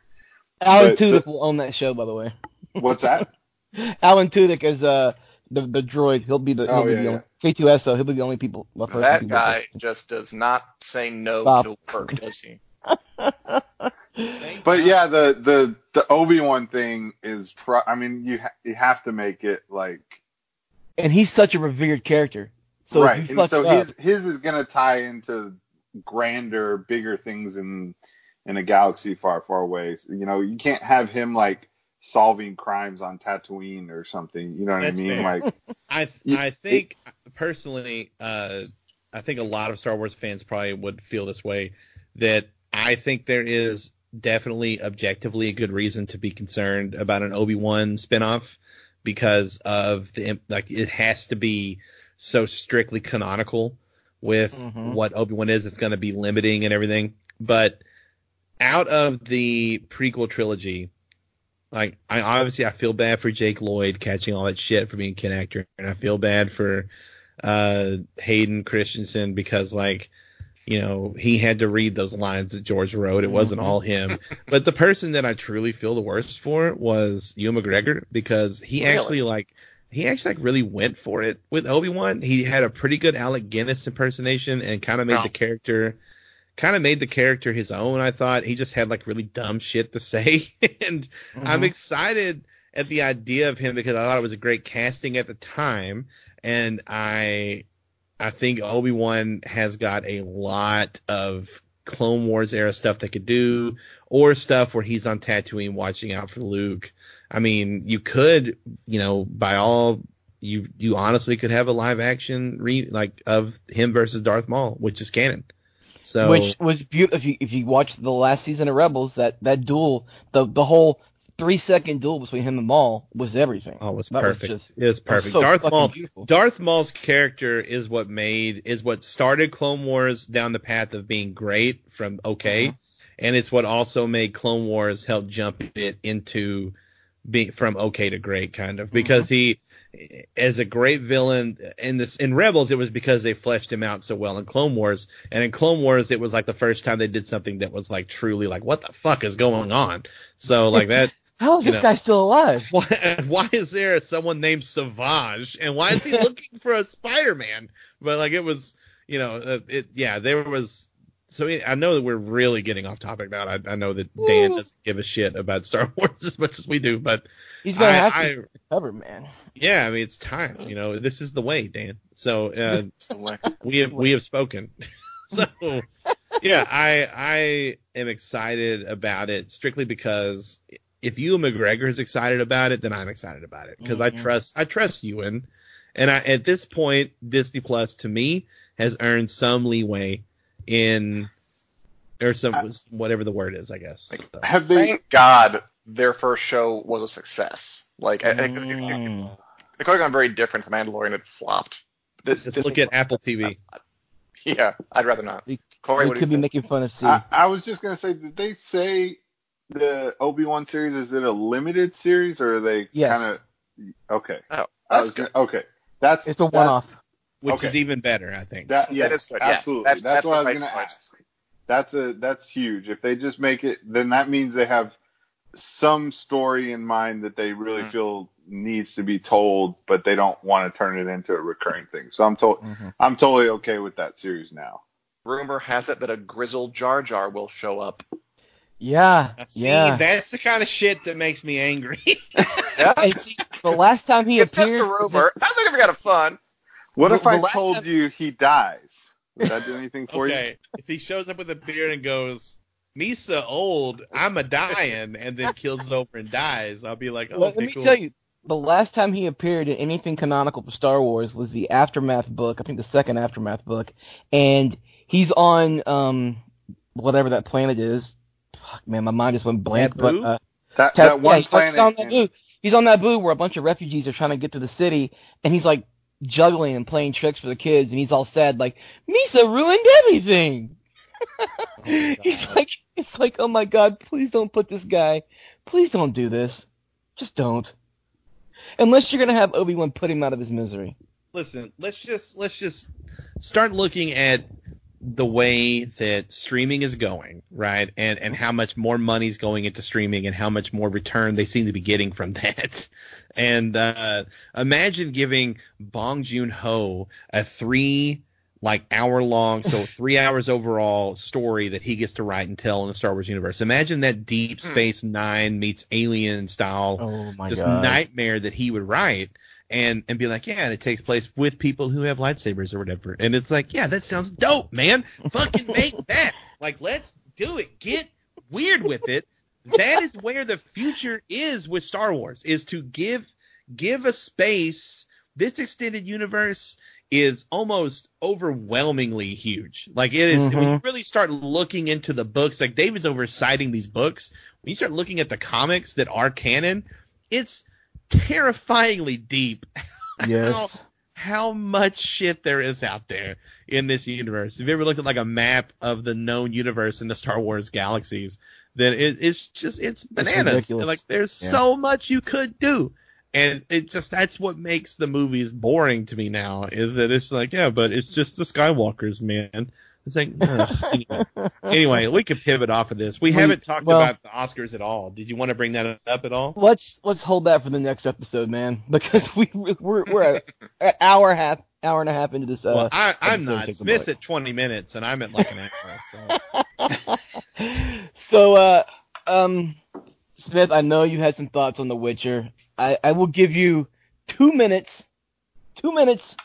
Alan but Tudyk the- will own that show, by the way. What's that? <laughs> Alan Tudyk is uh the the droid. He'll be the he'll Oh, be yeah, the only, K2SO. He'll be the only people. the person That guy just does not say no Stop. to work, does he? <laughs> But yeah, the the the Obi Wan thing is. Pro- I mean, you ha- you have to make it like and he's such a revered character. So right, and so it up, his his is gonna tie into grander, bigger things in in a galaxy far, far away. You know, you can't have him like solving crimes on Tatooine or something. You know what That's I mean? fair. Like, <laughs> I You- I think personally, uh, I think a lot of Star Wars fans probably would feel this way. That I think there is definitely objectively a good reason to be concerned about an Obi Wan spinoff because of the like it has to be so strictly canonical with Mhm. what Obi Wan is. It's going to be limiting and everything. But out of the prequel trilogy, like I obviously I feel bad for Jake Lloyd catching all that shit for being a kid actor, and I feel bad for uh Hayden Christensen because like you know he had to read those lines that George wrote. It wasn't Mhm. all him, but the person that I truly feel the worst for was Ewan McGregor because he Really? actually like he actually like really went for it with Obi Wan. He had a pretty good Alec Guinness impersonation and kind of made Wow. the character kind of made the character his own. I thought he just had like really dumb shit to <laughs> say, and I'm Mhm. excited at the idea of him because I thought it was a great casting at the time, and I I think Obi Wan has got a lot of Clone Wars era stuff they could do, or stuff where he's on Tatooine watching out for Luke. I mean, you could, you know, by all you you honestly could have a live action re like of him versus Darth Maul, which is canon. So Which was beautiful. If you if you watched the last season of Rebels, that that duel, the the whole three second duel between him and Maul was everything. Oh, it was That was perfect. just- it was that was perfect. so Darth Maul. beautiful. Darth Maul's character is what made is what started Clone Wars down the path of being great from okay, Uh-huh. and it's what also made Clone Wars help jump it into being from okay to great kind of because he as a great villain in this in Rebels it was because they fleshed him out so well in Clone Wars and in Clone Wars it was like the first time they did something that was like truly like what the fuck is going on so like that How is you this know. guy still alive? <laughs> why, why is there someone named Savage and why is he <laughs> looking for a Spider-Man? But like it was, you know, uh, it yeah, there was. So I know that we're really getting off topic now. I, I know that Dan Ooh. doesn't give a shit about Star <laughs> Wars as much as we do, but He's gonna I, have I to cover, man. yeah, I mean it's time. You know, this is the way, Dan. So uh, we have we have spoken. so yeah, I I am excited about it strictly because if Ewan McGregor is excited about it, then I'm excited about it because I Mhm. trust I trust Ewan, and I at this point Disney Plus to me has earned some leeway in or some whatever the word is, I guess. Like, So, Have they? Thank God their first show was a success. Like, I, I, it, Mm. it could have gone very different if Mandalorian had flopped. This, just this- look at Apple TV. <laughs> Yeah, I'd rather not. We- Corey, we what could be think? making fun of C. I, I was just gonna say, did they say the Obi Wan series is it a limited series or are they Yes. kind of okay? Oh, I that's was good. gonna, okay. That's It's a one-off. Which Okay. is even better, I think. That yes, is good, yeah. absolutely. That's- That's, that's what I was gonna ask. That's a that's huge. If they just make it, then that means they have some story in mind that they really Mm. feel needs to be told, but they don't want to turn it into a recurring thing. So I'm to- Mhm. I'm totally okay with that series now. Rumor has it that a grizzled Jar Jar will show up. Yeah, see, yeah. that's the kind of shit that makes me angry. <laughs> Yeah, And see, the last time he it's just appeared, a rumor. I think I've got a fun. What The- if I told time- you he dies? Would that do anything for you? okay, if he shows up with a beard and goes, "Misa old, I'm a dying," and then kills over and dies, I'll be like, "Oh, let, okay, let me cool. tell you, the last time he appeared in anything canonical for Star Wars was the Aftermath book. I think the second Aftermath book, and he's on um whatever that planet is. Fuck, man, my mind just went blank. But uh, That, Ta- that one yeah, he's, on- planet. he's on in- Naboo. He's on Naboo where a bunch of refugees are trying to get to the city, and he's like juggling and playing tricks for the kids, and he's all sad, like Misa ruined everything. <laughs> <laughs> he's like, it's like, oh my god, please don't put this guy, please don't do this, just don't. Unless you're gonna have Obi Wan put him out of his misery. listen, let's just let's just start looking at the way that streaming is going, right? And and how much more money's going into streaming and how much more return they seem to be getting from <laughs> that. And uh imagine giving Bong Joon-ho a 3 like hour long, so <laughs> 3 hours overall story that he gets to write and tell in the Star Wars universe. Imagine that Deep Hmm. Space 9 meets Alien style Oh my just god. nightmare that he would write and and be like, yeah, and it takes place with people who have lightsabers or whatever. And it's like, yeah, that sounds dope, man. Fucking make <laughs> that. Like, let's do it. Get weird with it. That is where the future is with Star Wars, is to give give a space. This extended universe is almost overwhelmingly huge. Like it is when you mm-hmm. really start looking into the books, like David's oversighting these books. When you start looking at the comics that are canon, it's terrifyingly deep <laughs> yes. how much shit there is out there in this universe. If you ever looked at like a map of the known universe in the Star Wars galaxies, then it, it's just it's bananas. ridiculous. like there's Yeah. so much you could do. And it just that's what makes the movies boring to me now is that it's like, yeah, but it's just the Skywalkers, man. It's like anyway. anyway, we could pivot off of this. We, We- haven't talked well- about the Oscars at all. Did you want to bring that up at all? Let's let's hold that for the next episode, man, because we we're we're an hour half hour and a half into this. Uh, well, I, I'm not. Smith's at 20 minutes, and I'm at like an hour. So. <laughs> so, uh, um, Smith, I know you had some thoughts on The Witcher. I, I will give you two minutes, two minutes,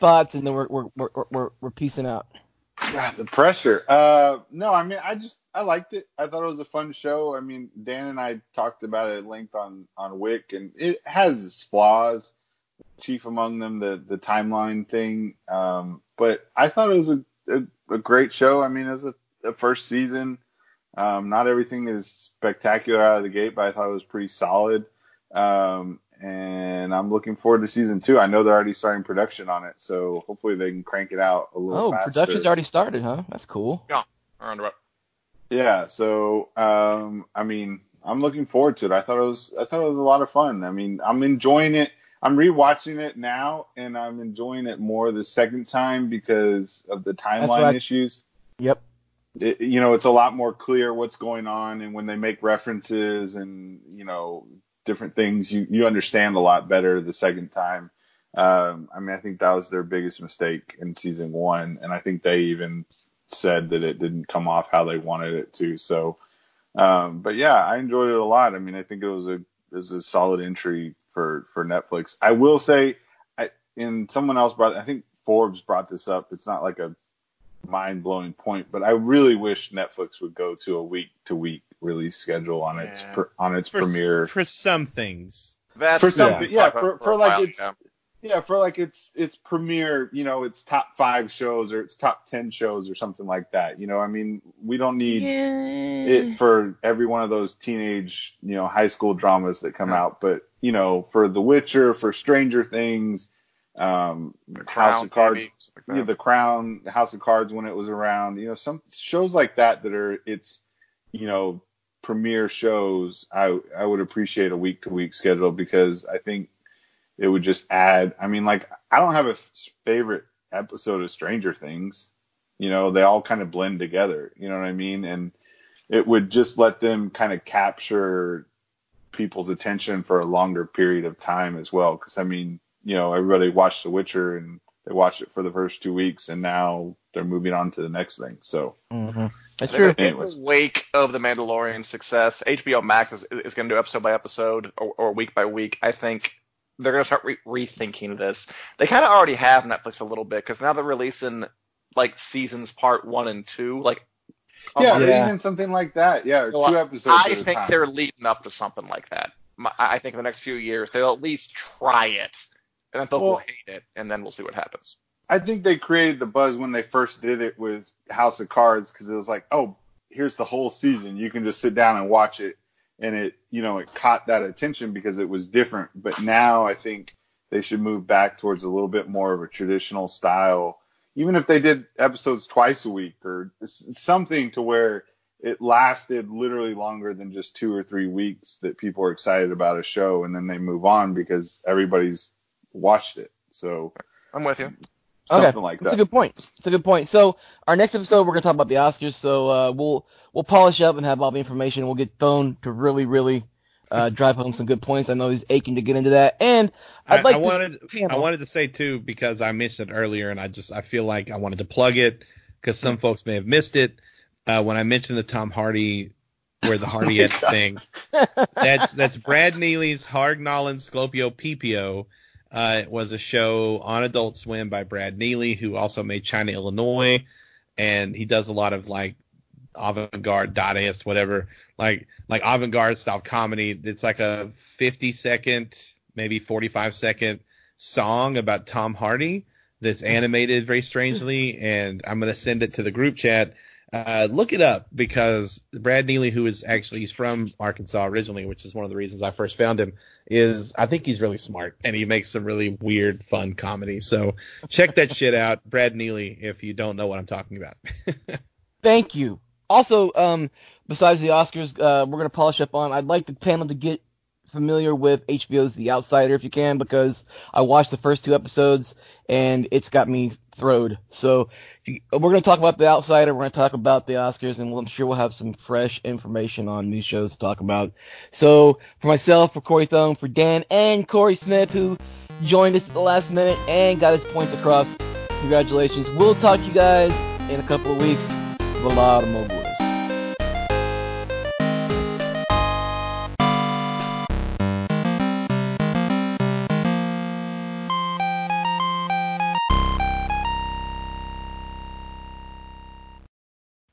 thoughts, and then we're we're we're we're, we're piecing out. God, the pressure. Uh, no, I mean, I just I liked it. I thought it was a fun show. I mean, Dan and I talked about it at length on on Wick, and it has its flaws. Chief among them, the the timeline thing. Um, but I thought it was a a, a great show. I mean, as a, a first season, um, not everything is spectacular out of the gate, but I thought it was pretty solid. Um, and I'm looking forward to season two. I know they're already starting production on it, so hopefully they can crank it out a little Oh, faster. production's already started, huh? That's cool. Around about. Yeah, so um, I mean, I'm looking forward to it. I thought it was I thought it was a lot of fun. I mean, I'm enjoying it. I'm rewatching it now, and I'm enjoying it more the second time because of the what timeline I- issues. Yep. It, you know, it's a lot more clear what's going on, and when they make references and you know different things, you you understand a lot better the second time. Um, I mean, I think that was their biggest mistake in season one, and I think they even said that it didn't come off how they wanted it to. So, um, but yeah, I enjoyed it a lot. I mean, I think it was a it was a solid entry for for Netflix. I will say, I and someone else brought. I think Forbes brought this up. It's not like a mind blowing point, but I really wish Netflix would go to a week to week release schedule on its Yeah. pr- on its for, premiere. for some things. That's For something, yeah, talked for, about for like while it's ago. yeah, for like it's it's premiere, you know, it's top five shows or it's top ten shows or something like that. You know, I mean, we don't need it for every one of those teenage, you know, high school dramas that come out, but you know, for The Witcher, for Stranger Things, um, House Crown, of Cards, like yeah. The Crown, House of Cards when it was around, you know, some shows like that that are it's, you know, premiere shows. I I would appreciate a week to week schedule because I think it would just add. I mean, like I don't have a favorite episode of Stranger Things. You know, they all kind of blend together. You know what I mean? And it would just let them kind of capture people's attention for a longer period of time as well. Because I mean, you know, everybody watched The Witcher and they watched it for the first two weeks, and now they're moving on to the next thing. So hmm That's In true. the- in the wake of the Mandalorian success, HBO Max is, is going to do episode by episode or, or week by week. I think they're going to start re- rethinking this. They kind of already have Netflix a little bit because now they're releasing like seasons part one and two. Like, yeah, Yeah. even something like that. Yeah, So two I- episodes. I at a think time. they're leading up to something like that. My, I think in the next few years they'll at least try it, and then people Well- hate it, and then we'll see what happens. I think they created the buzz when they first did it with House of Cards because it was like, oh, here's the whole season. You can just sit down and watch it, and it, you know, it caught that attention because it was different. But now I think they should move back towards a little bit more of a traditional style, even if they did episodes twice a week or something to where it lasted literally longer than just two or three weeks that people are excited about a show and then they move on because everybody's watched it. So I'm with you. something Okay, like That's that. a good point. It's a good point. So our next episode, we're gonna talk about the Oscars. So uh, we'll we'll polish up and have all the information. We'll get Thone to really, really uh, <laughs> drive home some good points. I know he's aching to get into that, and I'd I, like I this wanted panel- I wanted to say too because I mentioned it earlier, and I just I feel like I wanted to plug it because some folks may have missed it uh, when I mentioned the Tom Hardy where the Hardy my at God. thing. That's that's Brad Neely's Harg Nallin Sclopio Peepio. Uh, it was a show on Adult Swim by Brad Neely, who also made China, Illinois, and he does a lot of like avant-garde, Dadaist, whatever, like like avant-garde style comedy. It's like a 50 second, maybe 45 second song about Tom Hardy that's animated very strangely, and I'm gonna send it to the group chat. Uh, look it up because Brad Neely, who is actually he's from Arkansas originally, which is one of the reasons I first found him, is I think he's really smart and he makes some really weird, fun comedy. So check that <laughs> shit out, Brad Neely, if you don't know what I'm talking about. <laughs> Thank you. Also, um, besides the Oscars, uh, we're gonna polish up on. I'd like the panel to get familiar with HBO's The Outsider if you can, because I watched the first two episodes and it's got me thrilled. So we're gonna talk about The Outsider. We're gonna talk about the Oscars, and I'm sure we'll have some fresh information on these shows to talk about. So for myself, for Corey Thone, for Dan, and Corey Smith, who joined us at the last minute and got his points across. Congratulations. We'll talk to you guys in a couple of weeks with